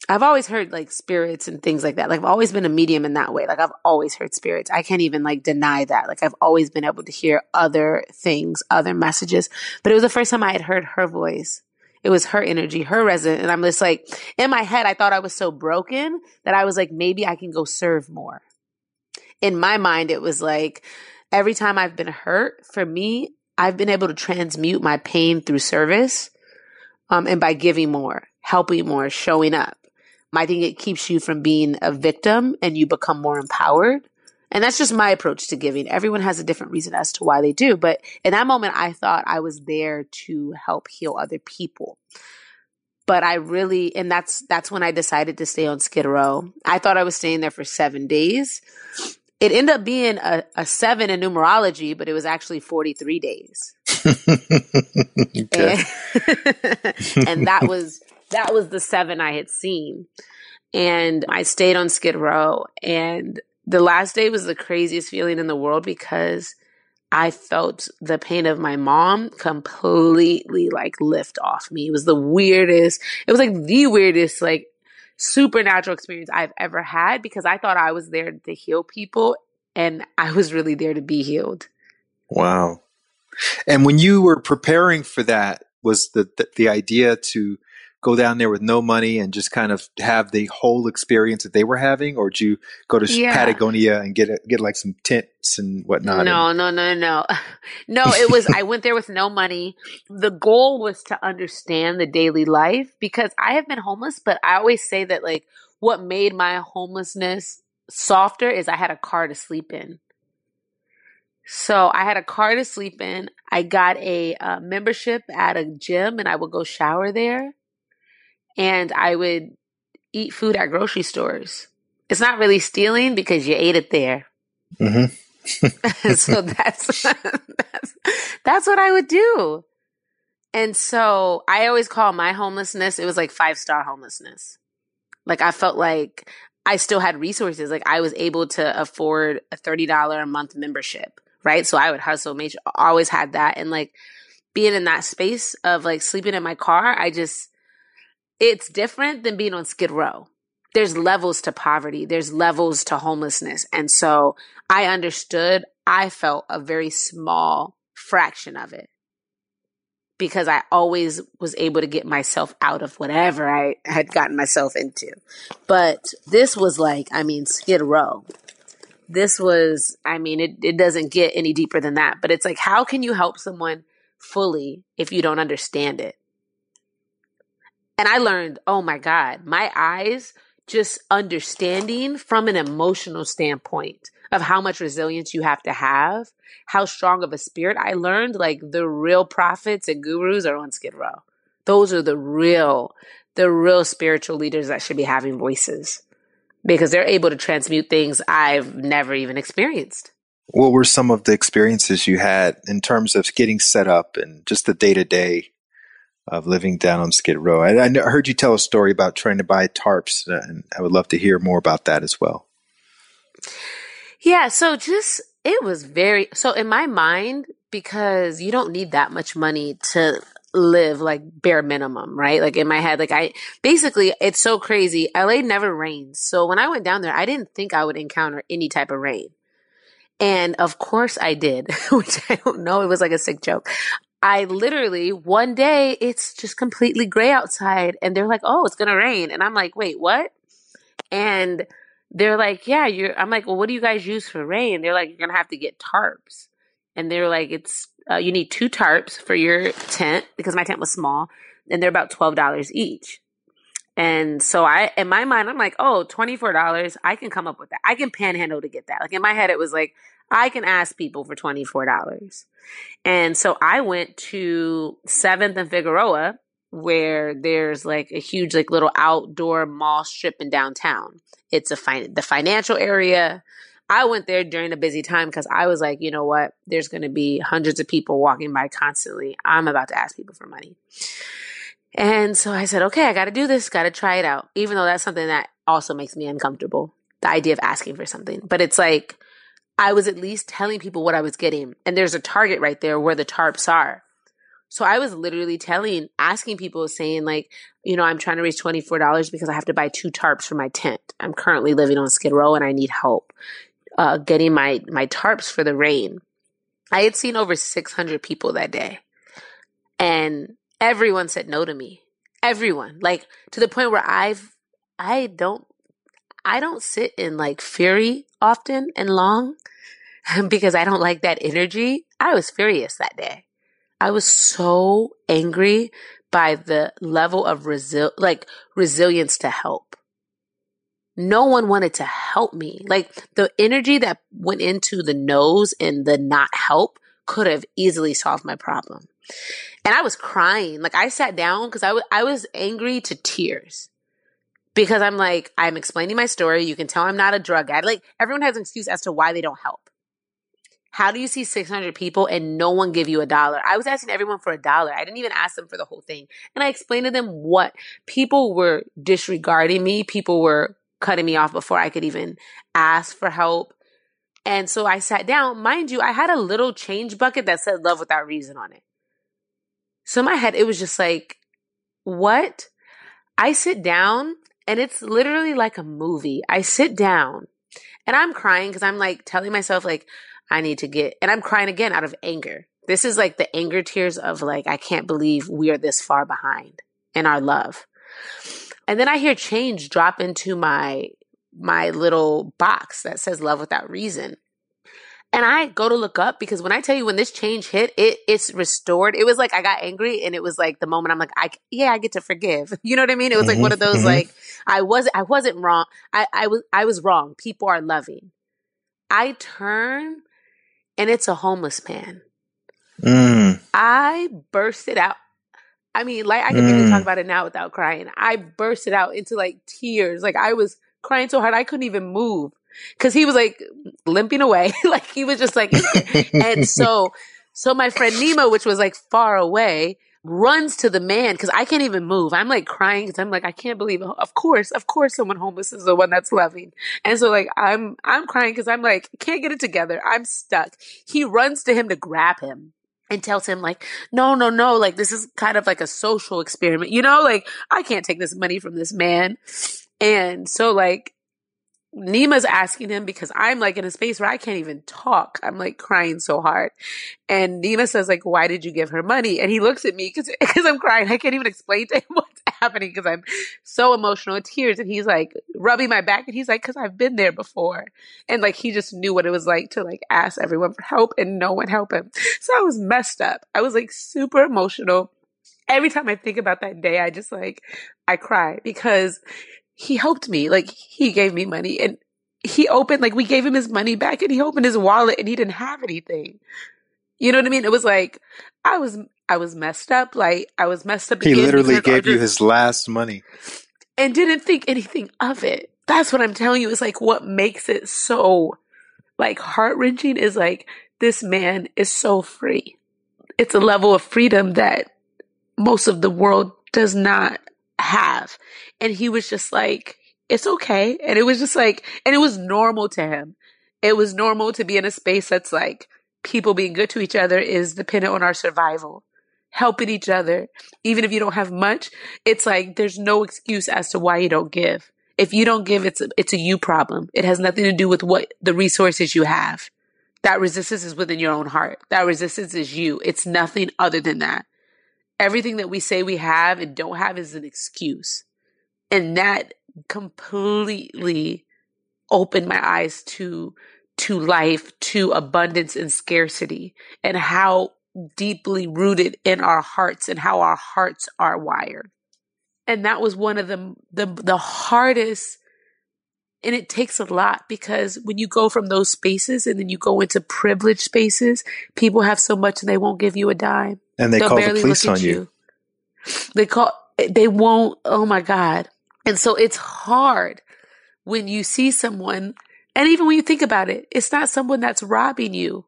I've always heard like spirits and things like that. Like I've always been a medium in that way. Like I've always heard spirits. I can't even like deny that. Like I've always been able to hear other things, other messages. But it was the first time I had heard her voice. It was her energy, her resonance. And I'm just like, in my head, I thought I was so broken that I was like, maybe I can go serve more. In my mind, it was like, every time I've been hurt, for me, I've been able to transmute my pain through service um, and by giving more, helping more, showing up. I think it keeps you from being a victim and you become more empowered. And that's just my approach to giving. Everyone has a different reason as to why they do. But in that moment, I thought I was there to help heal other people. But I really, and that's, that's when I decided to stay on Skid Row. I thought I was staying there for seven days. It ended up being a, a seven in numerology, but it was actually 43 days. and, and that was that was the seven I had seen. And I stayed on Skid Row. And the last day was the craziest feeling in the world because I felt the pain of my mom completely like lift off me. It was the weirdest, it was like the weirdest, like supernatural experience I've ever had because I thought I was there to heal people and I was really there to be healed. Wow. And when you were preparing for that, was the, the, the idea to go down there with no money and just kind of have the whole experience that they were having, or did you go to yeah. Patagonia and get a, get like some tents and whatnot? No, and- no, no, no, no. It was I went there with no money. The goal was to understand the daily life because I have been homeless, but I always say that like what made my homelessness softer is I had a car to sleep in. So I had a car to sleep in. I got a uh, membership at a gym and I would go shower there and I would eat food at grocery stores. It's not really stealing because you ate it there. Mm-hmm. so that's, that's that's what I would do. And so I always call my homelessness, it was like five star homelessness. Like I felt like I still had resources. Like I was able to afford a $30 a month membership, right? So I would hustle, make always had that. And like being in that space of like sleeping in my car, I just, it's different than being on Skid Row. There's levels to poverty, there's levels to homelessness. And so I understood, I felt a very small fraction of it. because I always was able to get myself out of whatever I had gotten myself into. But this was like, I mean, Skid Row. This was, I mean, it, it doesn't get any deeper than that. But it's like, how can you help someone fully if you don't understand it? And I learned, oh my God, my eyes just understanding from an emotional standpoint of how much resilience you have to have, how strong of a spirit. I learned like the real prophets and gurus are on Skid Row. Those are the real, the real spiritual leaders that should be having voices because they're able to transmute things I've never even experienced. What were some of the experiences you had in terms of getting set up and just the day to day of living down on Skid Row? I, I, heard you tell a story about trying to buy tarps, uh, and I would love to hear more about that as well. Yeah, so just it was very so in my mind because you don't need that much money to live like bare minimum, right? Like in my head, like I basically it's so crazy. LA never rains. So when I went down there, I didn't think I would encounter any type of rain. And of course I did, which I don't know. It was like a sick joke. I literally one day it's just completely gray outside and they're like, "Oh, it's going to rain." And I'm like, "Wait, what?" And they're like, "Yeah, you're." I'm like, "Well, what do you guys use for rain?" They're like, "You're gonna have to get tarps," and they're like, "It's uh, you need two tarps for your tent because my tent was small, and they're about twelve dollars each." And so I, in my mind, I'm like, "Oh, twenty four dollars, I can come up with that. I can panhandle to get that." Like in my head, it was like, I can ask people for twenty four dollars, and so I went to Seventh and Figueroa where there's like a huge like little outdoor mall strip in downtown. It's a fin- the financial area. I went there during a busy time because I was like, you know what? There's going to be hundreds of people walking by constantly. I'm about to ask people for money. And so I said, okay, I got to do this, got to try it out. Even though that's something that also makes me uncomfortable, the idea of asking for something. But it's like, I was at least telling people what I was getting. And there's a target right there where the tarps are. So I was literally telling, asking people, saying, like, you know, I'm trying to raise $24 because I have to buy two tarps for my tent. I'm currently living on Skid Row and I need help uh, getting my, my tarps for the rain. I had seen over 600 people that day. And everyone said no to me. Everyone. Like, to the point where I've, I don't, I don't sit in like fury often and long because I don't like that energy. I was furious that day. I was so angry by the level of resil- like resilience to help. No one wanted to help me. Like the energy that went into the nose and the not help could have easily solved my problem. And I was crying. Like I sat down because I, was angry to tears because I'm like, I'm explaining my story. You can tell I'm not a drug addict. Like everyone has an excuse as to why they don't help. How do you see 600 people and no one give you a dollar? I was asking everyone for a dollar. I didn't even ask them for the whole thing. And I explained to them what people were disregarding me. People were cutting me off before I could even ask for help. And so I sat down. Mind you, I had a little change bucket that said love without reason on it. So in my head, it was just like, what? I sit down and it's literally like a movie. I sit down and I'm crying because I'm like telling myself, like, I need to get, and I'm crying again out of anger. This is like the anger tears of like, I can't believe we are this far behind in our love. And then I hear change drop into my, my little box that says love without reason. And I go to look up because when I tell you when this change hit, it it's restored. It was like I got angry and it was like the moment I'm like, I yeah, I get to forgive. You know what I mean? It was like one of those mm-hmm. like I was I wasn't wrong. I, I was I was wrong. People are loving. I turn and it's a homeless man. Mm. I bursted out. I mean, like I can mm. even talk about it now without crying. I bursted out into like tears. Like I was crying so hard I couldn't even move because he was like limping away. like he was just like, and so, so my friend Nima, which was like far away, runs to the man because I can't even move. I'm like crying because I'm like, I can't believe. It. Of course, of course, someone homeless is the one that's loving. And so like I'm I'm crying because I'm like can't get it together. I'm stuck. He runs to him to grab him and tells him like, no, no, no, like this is kind of like a social experiment, you know, like I can't take this money from this man. And so like Nima's asking him because I'm like in a space where I can't even talk. I'm like crying so hard. And Nima says like, why did you give her money? And he looks at me because I'm crying. I can't even explain to him what's happening because I'm so emotional, tears. And he's like rubbing my back, and he's like, because I've been there before. And like he just knew what it was like to like ask everyone for help, and no one help him. So I was messed up. I was like super emotional. Every time I think about that day, I just like I cry because he helped me. Like he gave me money and he opened, like we gave him his money back and he opened his wallet and he didn't have anything. You know what I mean? It was like, I was, I was messed up. Like I was messed up. He literally gave you his last money and didn't think anything of it. That's what I'm telling you. Is like what makes it so like heart wrenching is like this man is so free. It's a level of freedom that most of the world does not have. And he was just like, it's okay. And it was just like, and it was normal to him. It was normal to be in a space that's like people being good to each other is dependent on our survival. Helping each other, even if you don't have much, it's like there's no excuse as to why you don't give. If you don't give, it's a, it's a you problem. It has nothing to do with what the resources you have. That resistance is within your own heart. That resistance is you. It's nothing other than that everything that we say we have and don't have is an excuse. And that completely opened my eyes to to life, to abundance and scarcity and how deeply rooted in our hearts and how our hearts are wired. And that was one of the the, the hardest and it takes a lot because when you go from those spaces and then you go into privileged spaces, people have so much and they won't give you a dime. And they They'll call the police on you. you. They call, they won't, oh my God. And so it's hard when you see someone, and even when you think about it, it's not someone that's robbing you.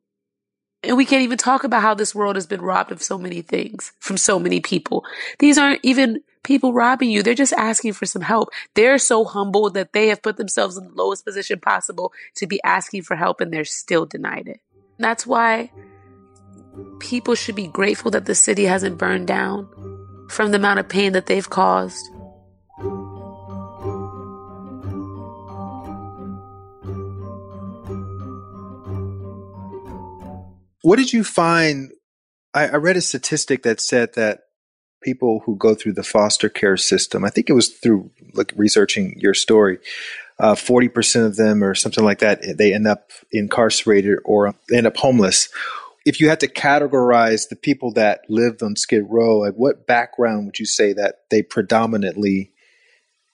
And we can't even talk about how this world has been robbed of so many things from so many people. These aren't even people robbing you. They're just asking for some help. They're so humble that they have put themselves in the lowest position possible to be asking for help and they're still denied it. That's why people should be grateful that the city hasn't burned down from the amount of pain that they've caused. What did you find? I, I read a statistic that said that people who go through the foster care system, I think it was through like researching your story, uh, 40% of them or something like that, they end up incarcerated or end up homeless. If you had to categorize the people that lived on Skid Row, like what background would you say that they predominantly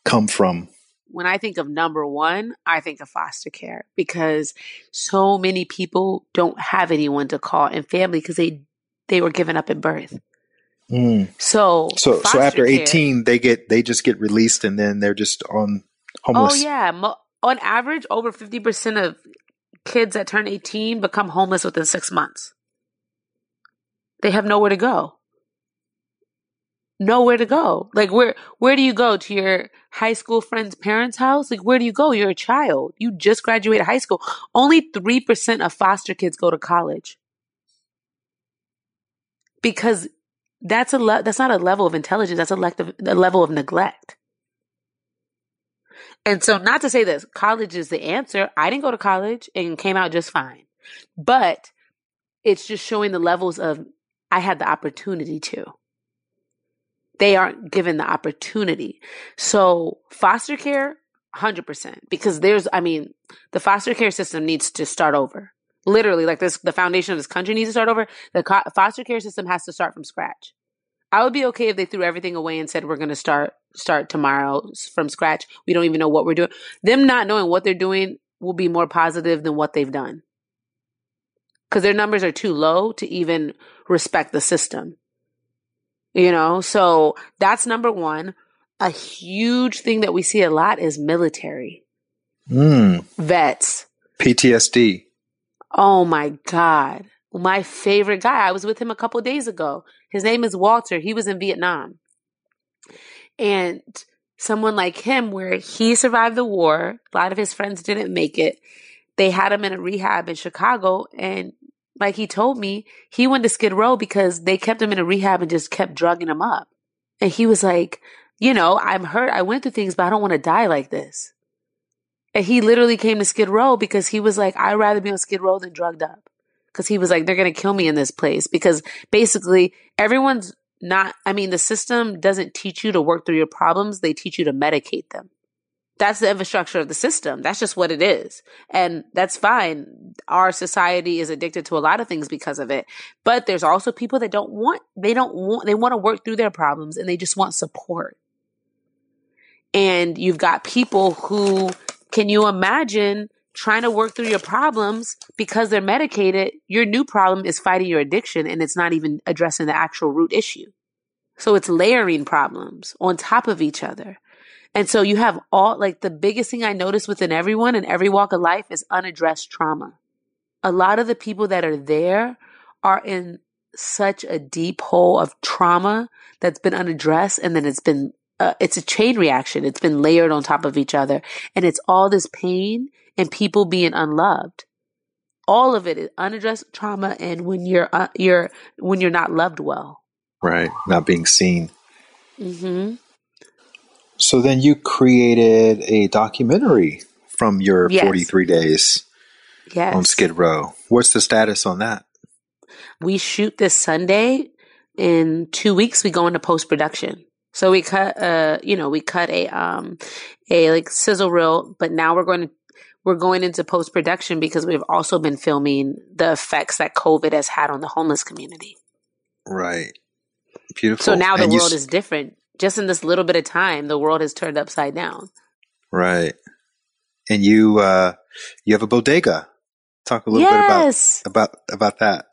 come from? When I think of number one, I think of foster care because so many people don't have anyone to call in family because they they were given up at birth. Mm. So so so after care, 18 they get they just get released and then they're just on homeless. Oh yeah, Mo- on average over 50% of kids that turn 18 become homeless within 6 months. They have nowhere to go. Nowhere to go. Like where where do you go to your high school friend's parents' house? Like where do you go? You're a child. You just graduated high school. Only 3% of foster kids go to college. Because that's a le- that's not a level of intelligence. That's a, le- a level of neglect. And so, not to say that college is the answer. I didn't go to college and came out just fine, but it's just showing the levels of I had the opportunity to. They aren't given the opportunity. So, foster care, 100%, because there's, I mean, the foster care system needs to start over literally like this the foundation of this country needs to start over the co- foster care system has to start from scratch. I would be okay if they threw everything away and said we're going to start start tomorrow from scratch. We don't even know what we're doing. Them not knowing what they're doing will be more positive than what they've done. Because their numbers are too low to even respect the system. You know? So that's number one. A huge thing that we see a lot is military mm. vets. Ptsd Oh my God. My favorite guy. I was with him a couple days ago. His name is Walter. He was in Vietnam. And someone like him, where he survived the war, a lot of his friends didn't make it. They had him in a rehab in Chicago. And like he told me, he went to Skid Row because they kept him in a rehab and just kept drugging him up. And he was like, you know, I'm hurt. I went through things, but I don't want to die like this. And he literally came to Skid Row because he was like, I'd rather be on Skid Row than drugged up. Because he was like, they're going to kill me in this place. Because basically, everyone's not, I mean, the system doesn't teach you to work through your problems, they teach you to medicate them. That's the infrastructure of the system. That's just what it is. And that's fine. Our society is addicted to a lot of things because of it. But there's also people that don't want, they don't want, they want to work through their problems and they just want support. And you've got people who, can you imagine trying to work through your problems because they're medicated? Your new problem is fighting your addiction and it's not even addressing the actual root issue. So it's layering problems on top of each other. And so you have all, like the biggest thing I notice within everyone in every walk of life is unaddressed trauma. A lot of the people that are there are in such a deep hole of trauma that's been unaddressed and then it's been, uh, it's a chain reaction. It's been layered on top of each other and it's all this pain and people being unloved. All of it is unaddressed trauma and when you're, uh, you're, when you're not loved well. Right. Not being seen. Mm-hmm. So then you created a documentary from your Yes. 43 days Yes. on Skid Row. What's the status on that? we shoot this Sunday. In two weeks, we go into post production. So we cut, uh, you know, we cut a, um, a like sizzle reel, but now we're going to, we're going into post production because we've also been filming the effects that COVID has had on the homeless community. Right. Beautiful. So now the And world s- is different. Just in this little bit of time, the world has turned upside down. right. And you uh you have a bodega. Talk a little yes. bit about about about that.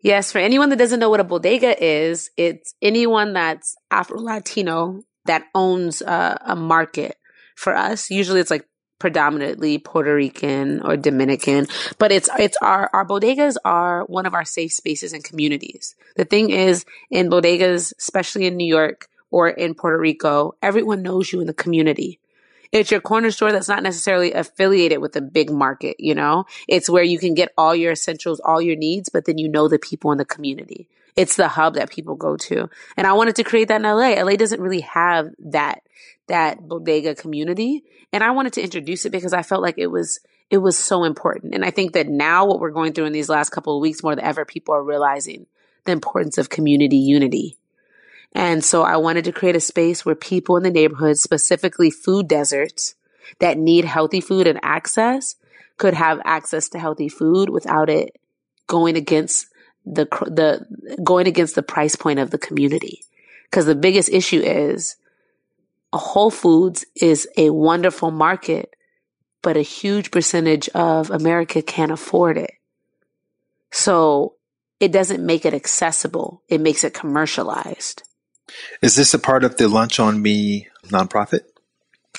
Yes, for anyone that doesn't know what a bodega is, it's anyone that's Afro Latino that owns uh, a market. For us, usually it's like predominantly Puerto Rican or Dominican, but it's it's our our bodegas are one of our safe spaces and communities. The thing is, in bodegas, especially in New York or in Puerto Rico, everyone knows you in the community. It's your corner store that's not necessarily affiliated with a big market, you know? It's where you can get all your essentials, all your needs, but then you know the people in the community. It's the hub that people go to. And I wanted to create that in LA. LA doesn't really have that that bodega community. And I wanted to introduce it because I felt like it was it was so important. And I think that now what we're going through in these last couple of weeks more than ever, people are realizing the importance of community unity. And so I wanted to create a space where people in the neighborhood, specifically food deserts that need healthy food and access, could have access to healthy food without it going against the the going against the price point of the community. Because the biggest issue is uh, Whole Foods is a wonderful market, but a huge percentage of America can't afford it. So it doesn't make it accessible. It makes it commercialized. Is this a part of the Lunch on Me nonprofit?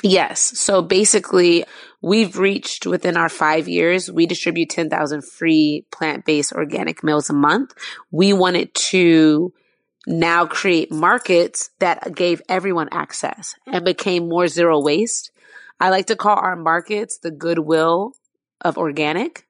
Yes. So basically, we've reached within our five years, we distribute 10,000 free plant based organic meals a month. We wanted to now create markets that gave everyone access and became more zero waste. I like to call our markets the goodwill of organic.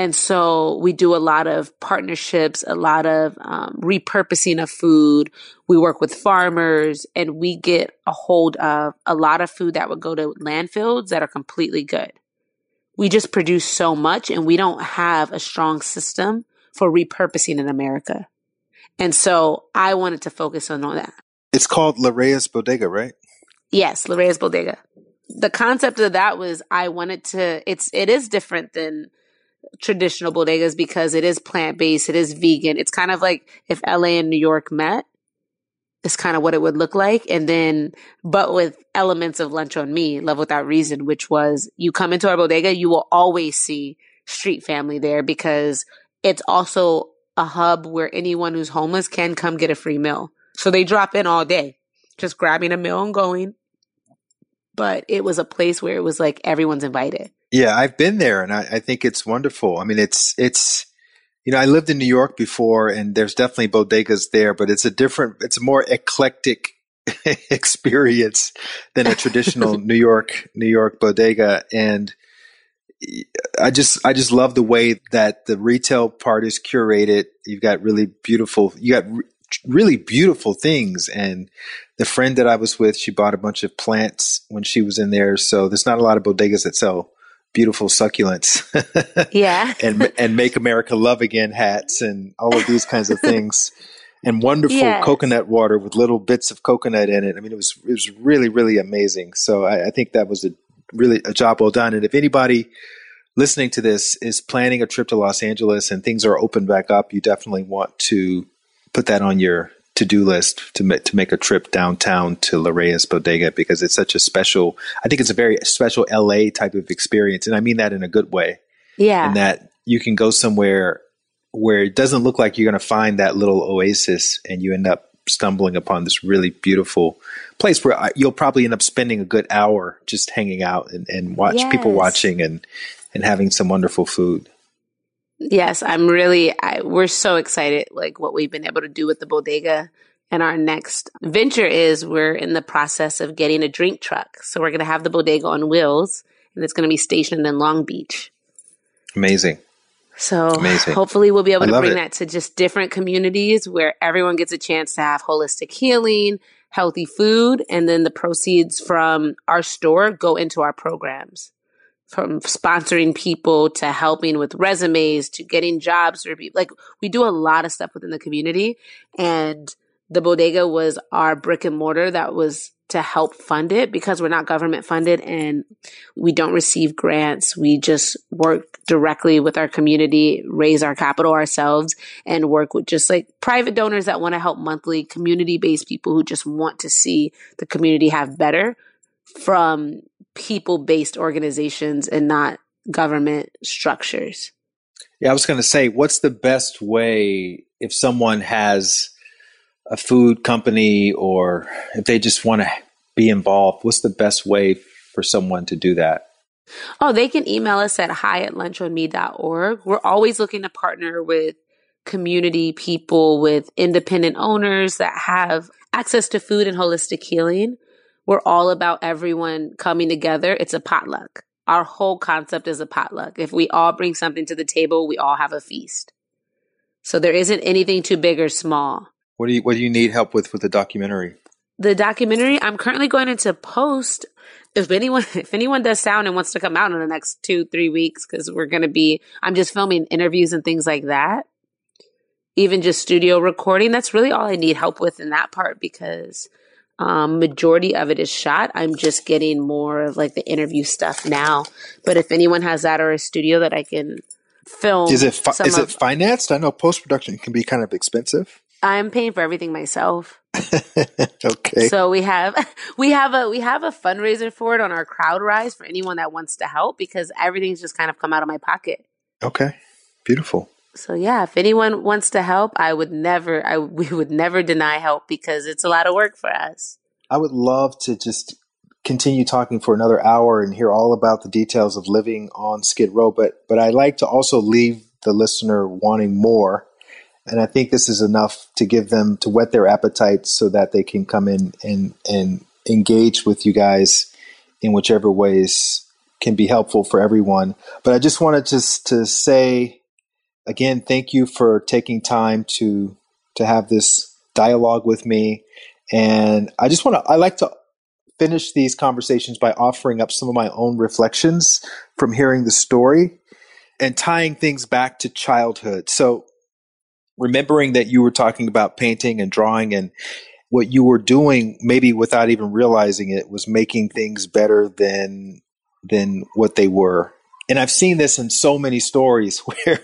And so we do a lot of partnerships, a lot of um, repurposing of food. We work with farmers and we get a hold of a lot of food that would go to landfills that are completely good. We just produce so much and we don't have a strong system for repurposing in America. And so I wanted to focus on all that. It's called Larayia's Bodega, right? Yes, Larayia's Bodega. The concept of that was I wanted to it's it is different than traditional bodegas because it is plant based, it is vegan. It's kind of like if LA and New York met. It's kind of what it would look like. And then, but with elements of Lunch on Me, Love Without Reason, which was you come into our bodega, you will always see street family there because it's also a hub where anyone who's homeless can come get a free meal. So they drop in all day, just grabbing a meal and going. But it was a place where it was like everyone's invited. Yeah, I've been there and I, I think it's wonderful. I mean, it's, it's, you know, I lived in New York before and there's definitely bodegas there, but it's a different, it's a more eclectic experience than a traditional New York, New York bodega. And I just, I just love the way that the retail part is curated. You've got really beautiful, you got re- really beautiful things and the friend that I was with, she bought a bunch of plants when she was in there. So there's not a lot of bodegas that sell beautiful succulents. yeah. and and make America love again hats and all of these kinds of things. And wonderful yes. coconut water with little bits of coconut in it. I mean, it was it was really really amazing. So I, I think that was a really a job well done. And if anybody listening to this is planning a trip to Los Angeles and things are open back up, you definitely want to put that on your to do list to make, to make a trip downtown to Larayia's Bodega because it's such a special. I think it's a very special LA type of experience, and I mean that in a good way. Yeah, and that you can go somewhere where it doesn't look like you're going to find that little oasis, and you end up stumbling upon this really beautiful place where you'll probably end up spending a good hour just hanging out and, and watch yes. people watching and and having some wonderful food. Yes, I'm really, I, we're so excited, like what we've been able to do with the bodega. And our next venture is we're in the process of getting a drink truck. So we're going to have the bodega on wheels and it's going to be stationed in Long Beach. Amazing. So Amazing. hopefully we'll be able to bring it. that to just different communities where everyone gets a chance to have holistic healing, healthy food, and then the proceeds from our store go into our programs from sponsoring people to helping with resumes to getting jobs for people. Like we do a lot of stuff within the community and the bodega was our brick and mortar that was to help fund it because we're not government funded and we don't receive grants. We just work directly with our community, raise our capital ourselves and work with just like private donors that want to help monthly community based people who just want to see the community have better from people based organizations and not government structures. Yeah, I was going to say, what's the best way if someone has a food company or if they just want to be involved? What's the best way for someone to do that? Oh, they can email us at hi at lunchonme.org. We're always looking to partner with community people, with independent owners that have access to food and holistic healing. We're all about everyone coming together. It's a potluck. Our whole concept is a potluck. If we all bring something to the table, we all have a feast. So there isn't anything too big or small. What do you What do you need help with with the documentary? The documentary I'm currently going into post. If anyone if anyone does sound and wants to come out in the next two three weeks, because we're going to be I'm just filming interviews and things like that. Even just studio recording. That's really all I need help with in that part because um, majority of it is shot. I'm just getting more of like the interview stuff now. But if anyone has that or a studio that I can film, is it fi- is of, it financed? I know post production can be kind of expensive. I'm paying for everything myself. okay. So we have we have a we have a fundraiser for it on our CrowdRise for anyone that wants to help because everything's just kind of come out of my pocket. Okay. Beautiful so yeah, if anyone wants to help, I would never, I we would never deny help because it's a lot of work for us. I would love to just continue talking for another hour and hear all about the details of living on Skid Row, but but I like to also leave the listener wanting more. And I think this is enough to give them to whet their appetites so that they can come in and and engage with you guys in whichever ways can be helpful for everyone. But I just wanted just to say again, thank you for taking time to to have this dialogue with me. And I just want to I like to finish these conversations by offering up some of my own reflections from hearing the story and tying things back to childhood. So remembering that you were talking about painting and drawing and what you were doing maybe without even realizing it was making things better than than what they were. And I've seen this in so many stories where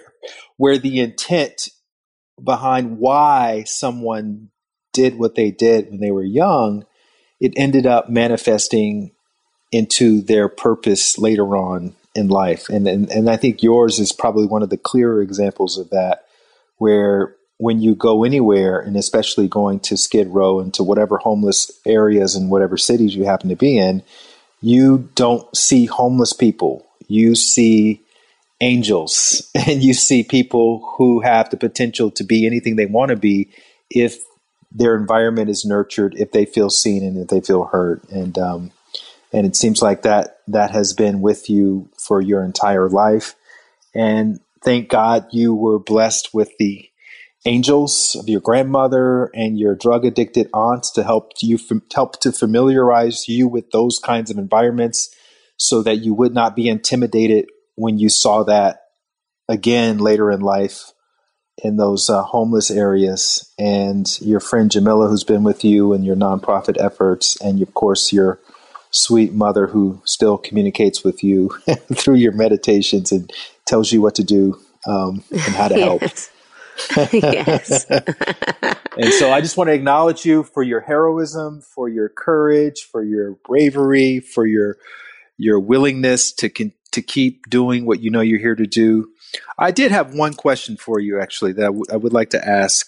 where the intent behind why someone did what they did when they were young, it ended up manifesting into their purpose later on in life. And, and, and I think yours is probably one of the clearer examples of that, where when you go anywhere, and especially going to Skid Row and to whatever homeless areas and whatever cities you happen to be in, you don't see homeless people. You see angels and you see people who have the potential to be anything they want to be if their environment is nurtured, if they feel seen and if they feel heard. And um, and it seems like that that has been with you for your entire life. And thank God you were blessed with the angels of your grandmother and your drug addicted aunts to help you help to familiarize you with those kinds of environments so that you would not be intimidated when you saw that again later in life in those uh, homeless areas and your friend Jamila who's been with you and your nonprofit efforts and of course your sweet mother who still communicates with you through your meditations and tells you what to do um, and how to help. yes. and so I just want to acknowledge you for your heroism, for your courage, for your bravery, for your your willingness to con- to keep doing what you know you're here to do. I did have one question for you actually that I, w- I would like to ask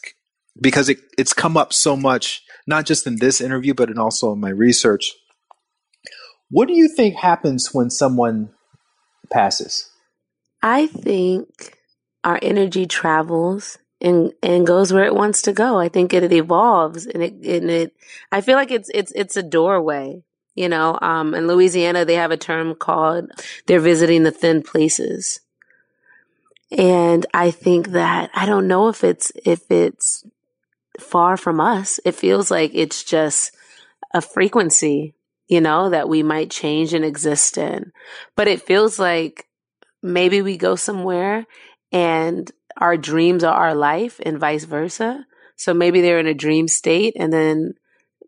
because it, it's come up so much, not just in this interview, but in also in my research. What do you think happens when someone passes? I think our energy travels and and goes where it wants to go. I think it, it evolves and it and it I feel like it's it's it's a doorway. You know, um, in Louisiana they have a term called they're visiting the thin places. And I think that I don't know if it's if it's far from us. It feels like it's just a frequency, you know, that we might change and exist in. But it feels like maybe we go somewhere and our dreams are our life and vice versa. So maybe they're in a dream state and then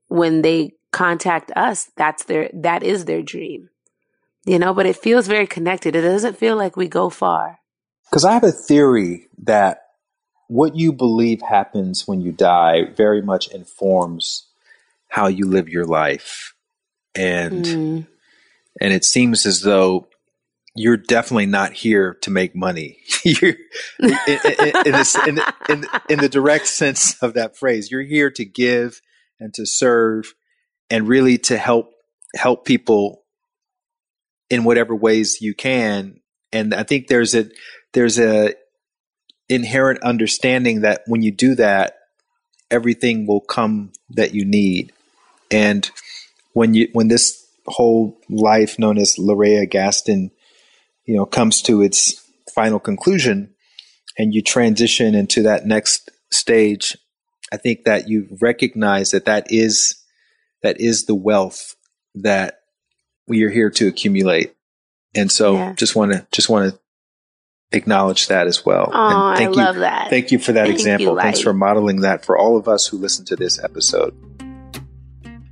when they contact us, that's their that is their dream. You know, but it feels very connected. It doesn't feel like we go far. Cuz I have a theory that what you believe happens when you die very much informs how you live your life. And mm. and it seems as though you're definitely not here to make money. you're, in, in, in, this, in, in the direct sense of that phrase, you're here to give and to serve and really to help help people in whatever ways you can. And I think there's a there's a inherent understanding that when you do that, everything will come that you need. And when you when this whole life known as Larayia Gaston you know comes to its final conclusion and you transition into that next stage i think that you recognize that that is that is the wealth that we are here to accumulate. And so yeah. just want to just want to acknowledge that as well. Oh, and thank I you, love that. Thank you for that thank example. You, thanks for modeling that for all of us who listen to this episode.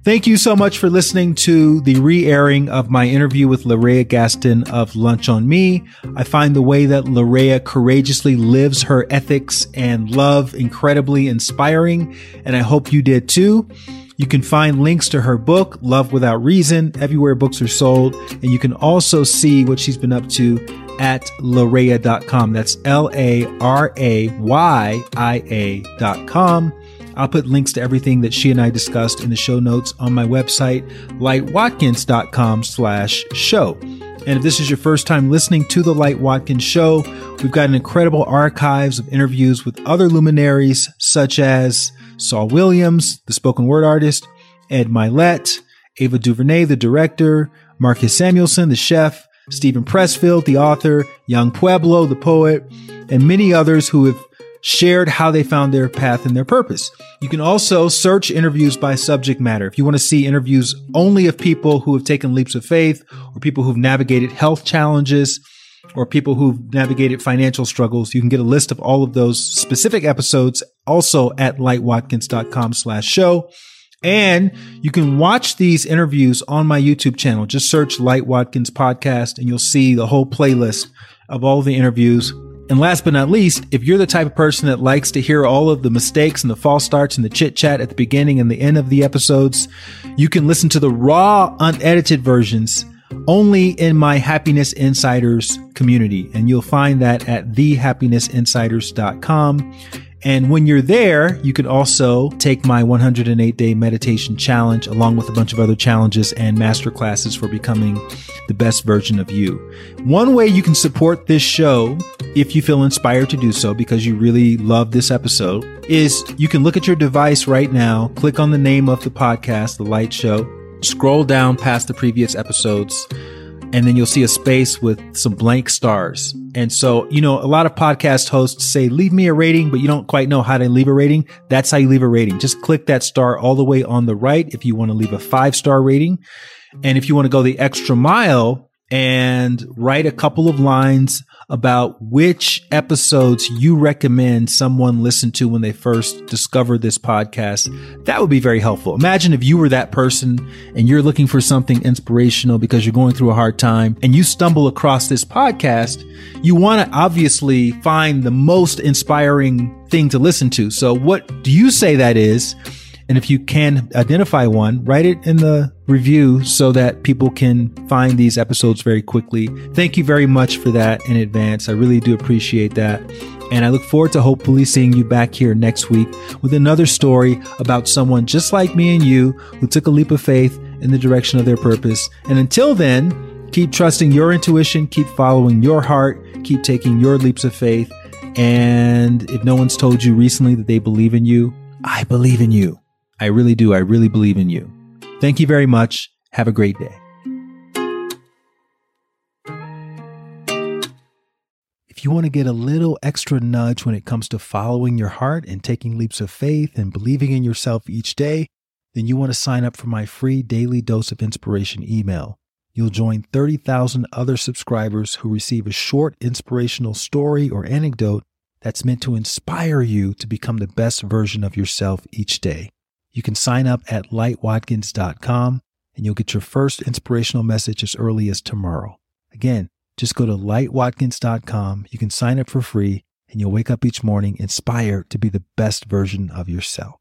Thank you so much for listening to the re-airing of my interview with Larayia Gaston of Lunch on Me. I find the way that Larayia courageously lives her ethics and love incredibly inspiring, and I hope you did too. You can find links to her book, Love Without Reason, everywhere books are sold, and you can also see what she's been up to at larayia.com. That's L-A-R-A-Y-I-A.com. I'll put links to everything that she and I discussed in the show notes on my website, lightwatkins.com slash show. And if this is your first time listening to the Light Watkins Show, we've got an incredible archives of interviews with other luminaries such as Saul Williams, the spoken word artist, Ed Mylett, Ava DuVernay, the director, Marcus Samuelsson, the chef, Steven Pressfield, the author, Yung Pueblo, the poet, and many others who have shared how they found their path and their purpose. You can also search interviews by subject matter. If you want to see interviews only of people who have taken leaps of faith or people who've navigated health challenges or people who've navigated financial struggles, you can get a list of all of those specific episodes also at lightwatkins.com slash show. And you can watch these interviews on my YouTube channel. Just search Light Watkins podcast and you'll see the whole playlist of all the interviews and last but not least, if you're the type of person that likes to hear all of the mistakes and the false starts and the chit chat at the beginning and the end of the episodes, you can listen to the raw, unedited versions only in my Happiness Insiders community. And you'll find that at thehappinessinsiders.com. And when you're there, you can also take my 108 day meditation challenge along with a bunch of other challenges and master classes for becoming the best version of you. One way you can support this show, if you feel inspired to do so because you really love this episode, is you can look at your device right now, click on the name of the podcast, The Light Show, scroll down past the previous episodes and then you'll see a space with some blank stars. And so, you know, a lot of podcast hosts say, leave me a rating, but you don't quite know how to leave a rating. That's how you leave a rating. Just click that star all the way on the right if you want to leave a five star rating. And if you want to go the extra mile and write a couple of lines about which episodes you recommend someone listen to when they first discover this podcast, that would be very helpful. Imagine if you were that person and you're looking for something inspirational because you're going through a hard time and you stumble across this podcast. You want to obviously find the most inspiring thing to listen to. So what do you say that is? And if you can identify one, write it in the review so that people can find these episodes very quickly. Thank you very much for that in advance. I really do appreciate that. And I look forward to hopefully seeing you back here next week with another story about someone just like me and you who took a leap of faith in the direction of their purpose. And until then, keep trusting your intuition, keep following your heart, keep taking your leaps of faith. And if no one's told you recently that they believe in you, I believe in you. I really do. I really believe in you. Thank you very much. Have a great day. If you want to get a little extra nudge when it comes to following your heart and taking leaps of faith and believing in yourself each day, then you want to sign up for my free daily dose of inspiration email. You'll join 30,000 other subscribers who receive a short inspirational story or anecdote that's meant to inspire you to become the best version of yourself each day. You can sign up at lightwatkins.com and you'll get your first inspirational message as early as tomorrow. Again, just go to lightwatkins.com. You can sign up for free and you'll wake up each morning inspired to be the best version of yourself.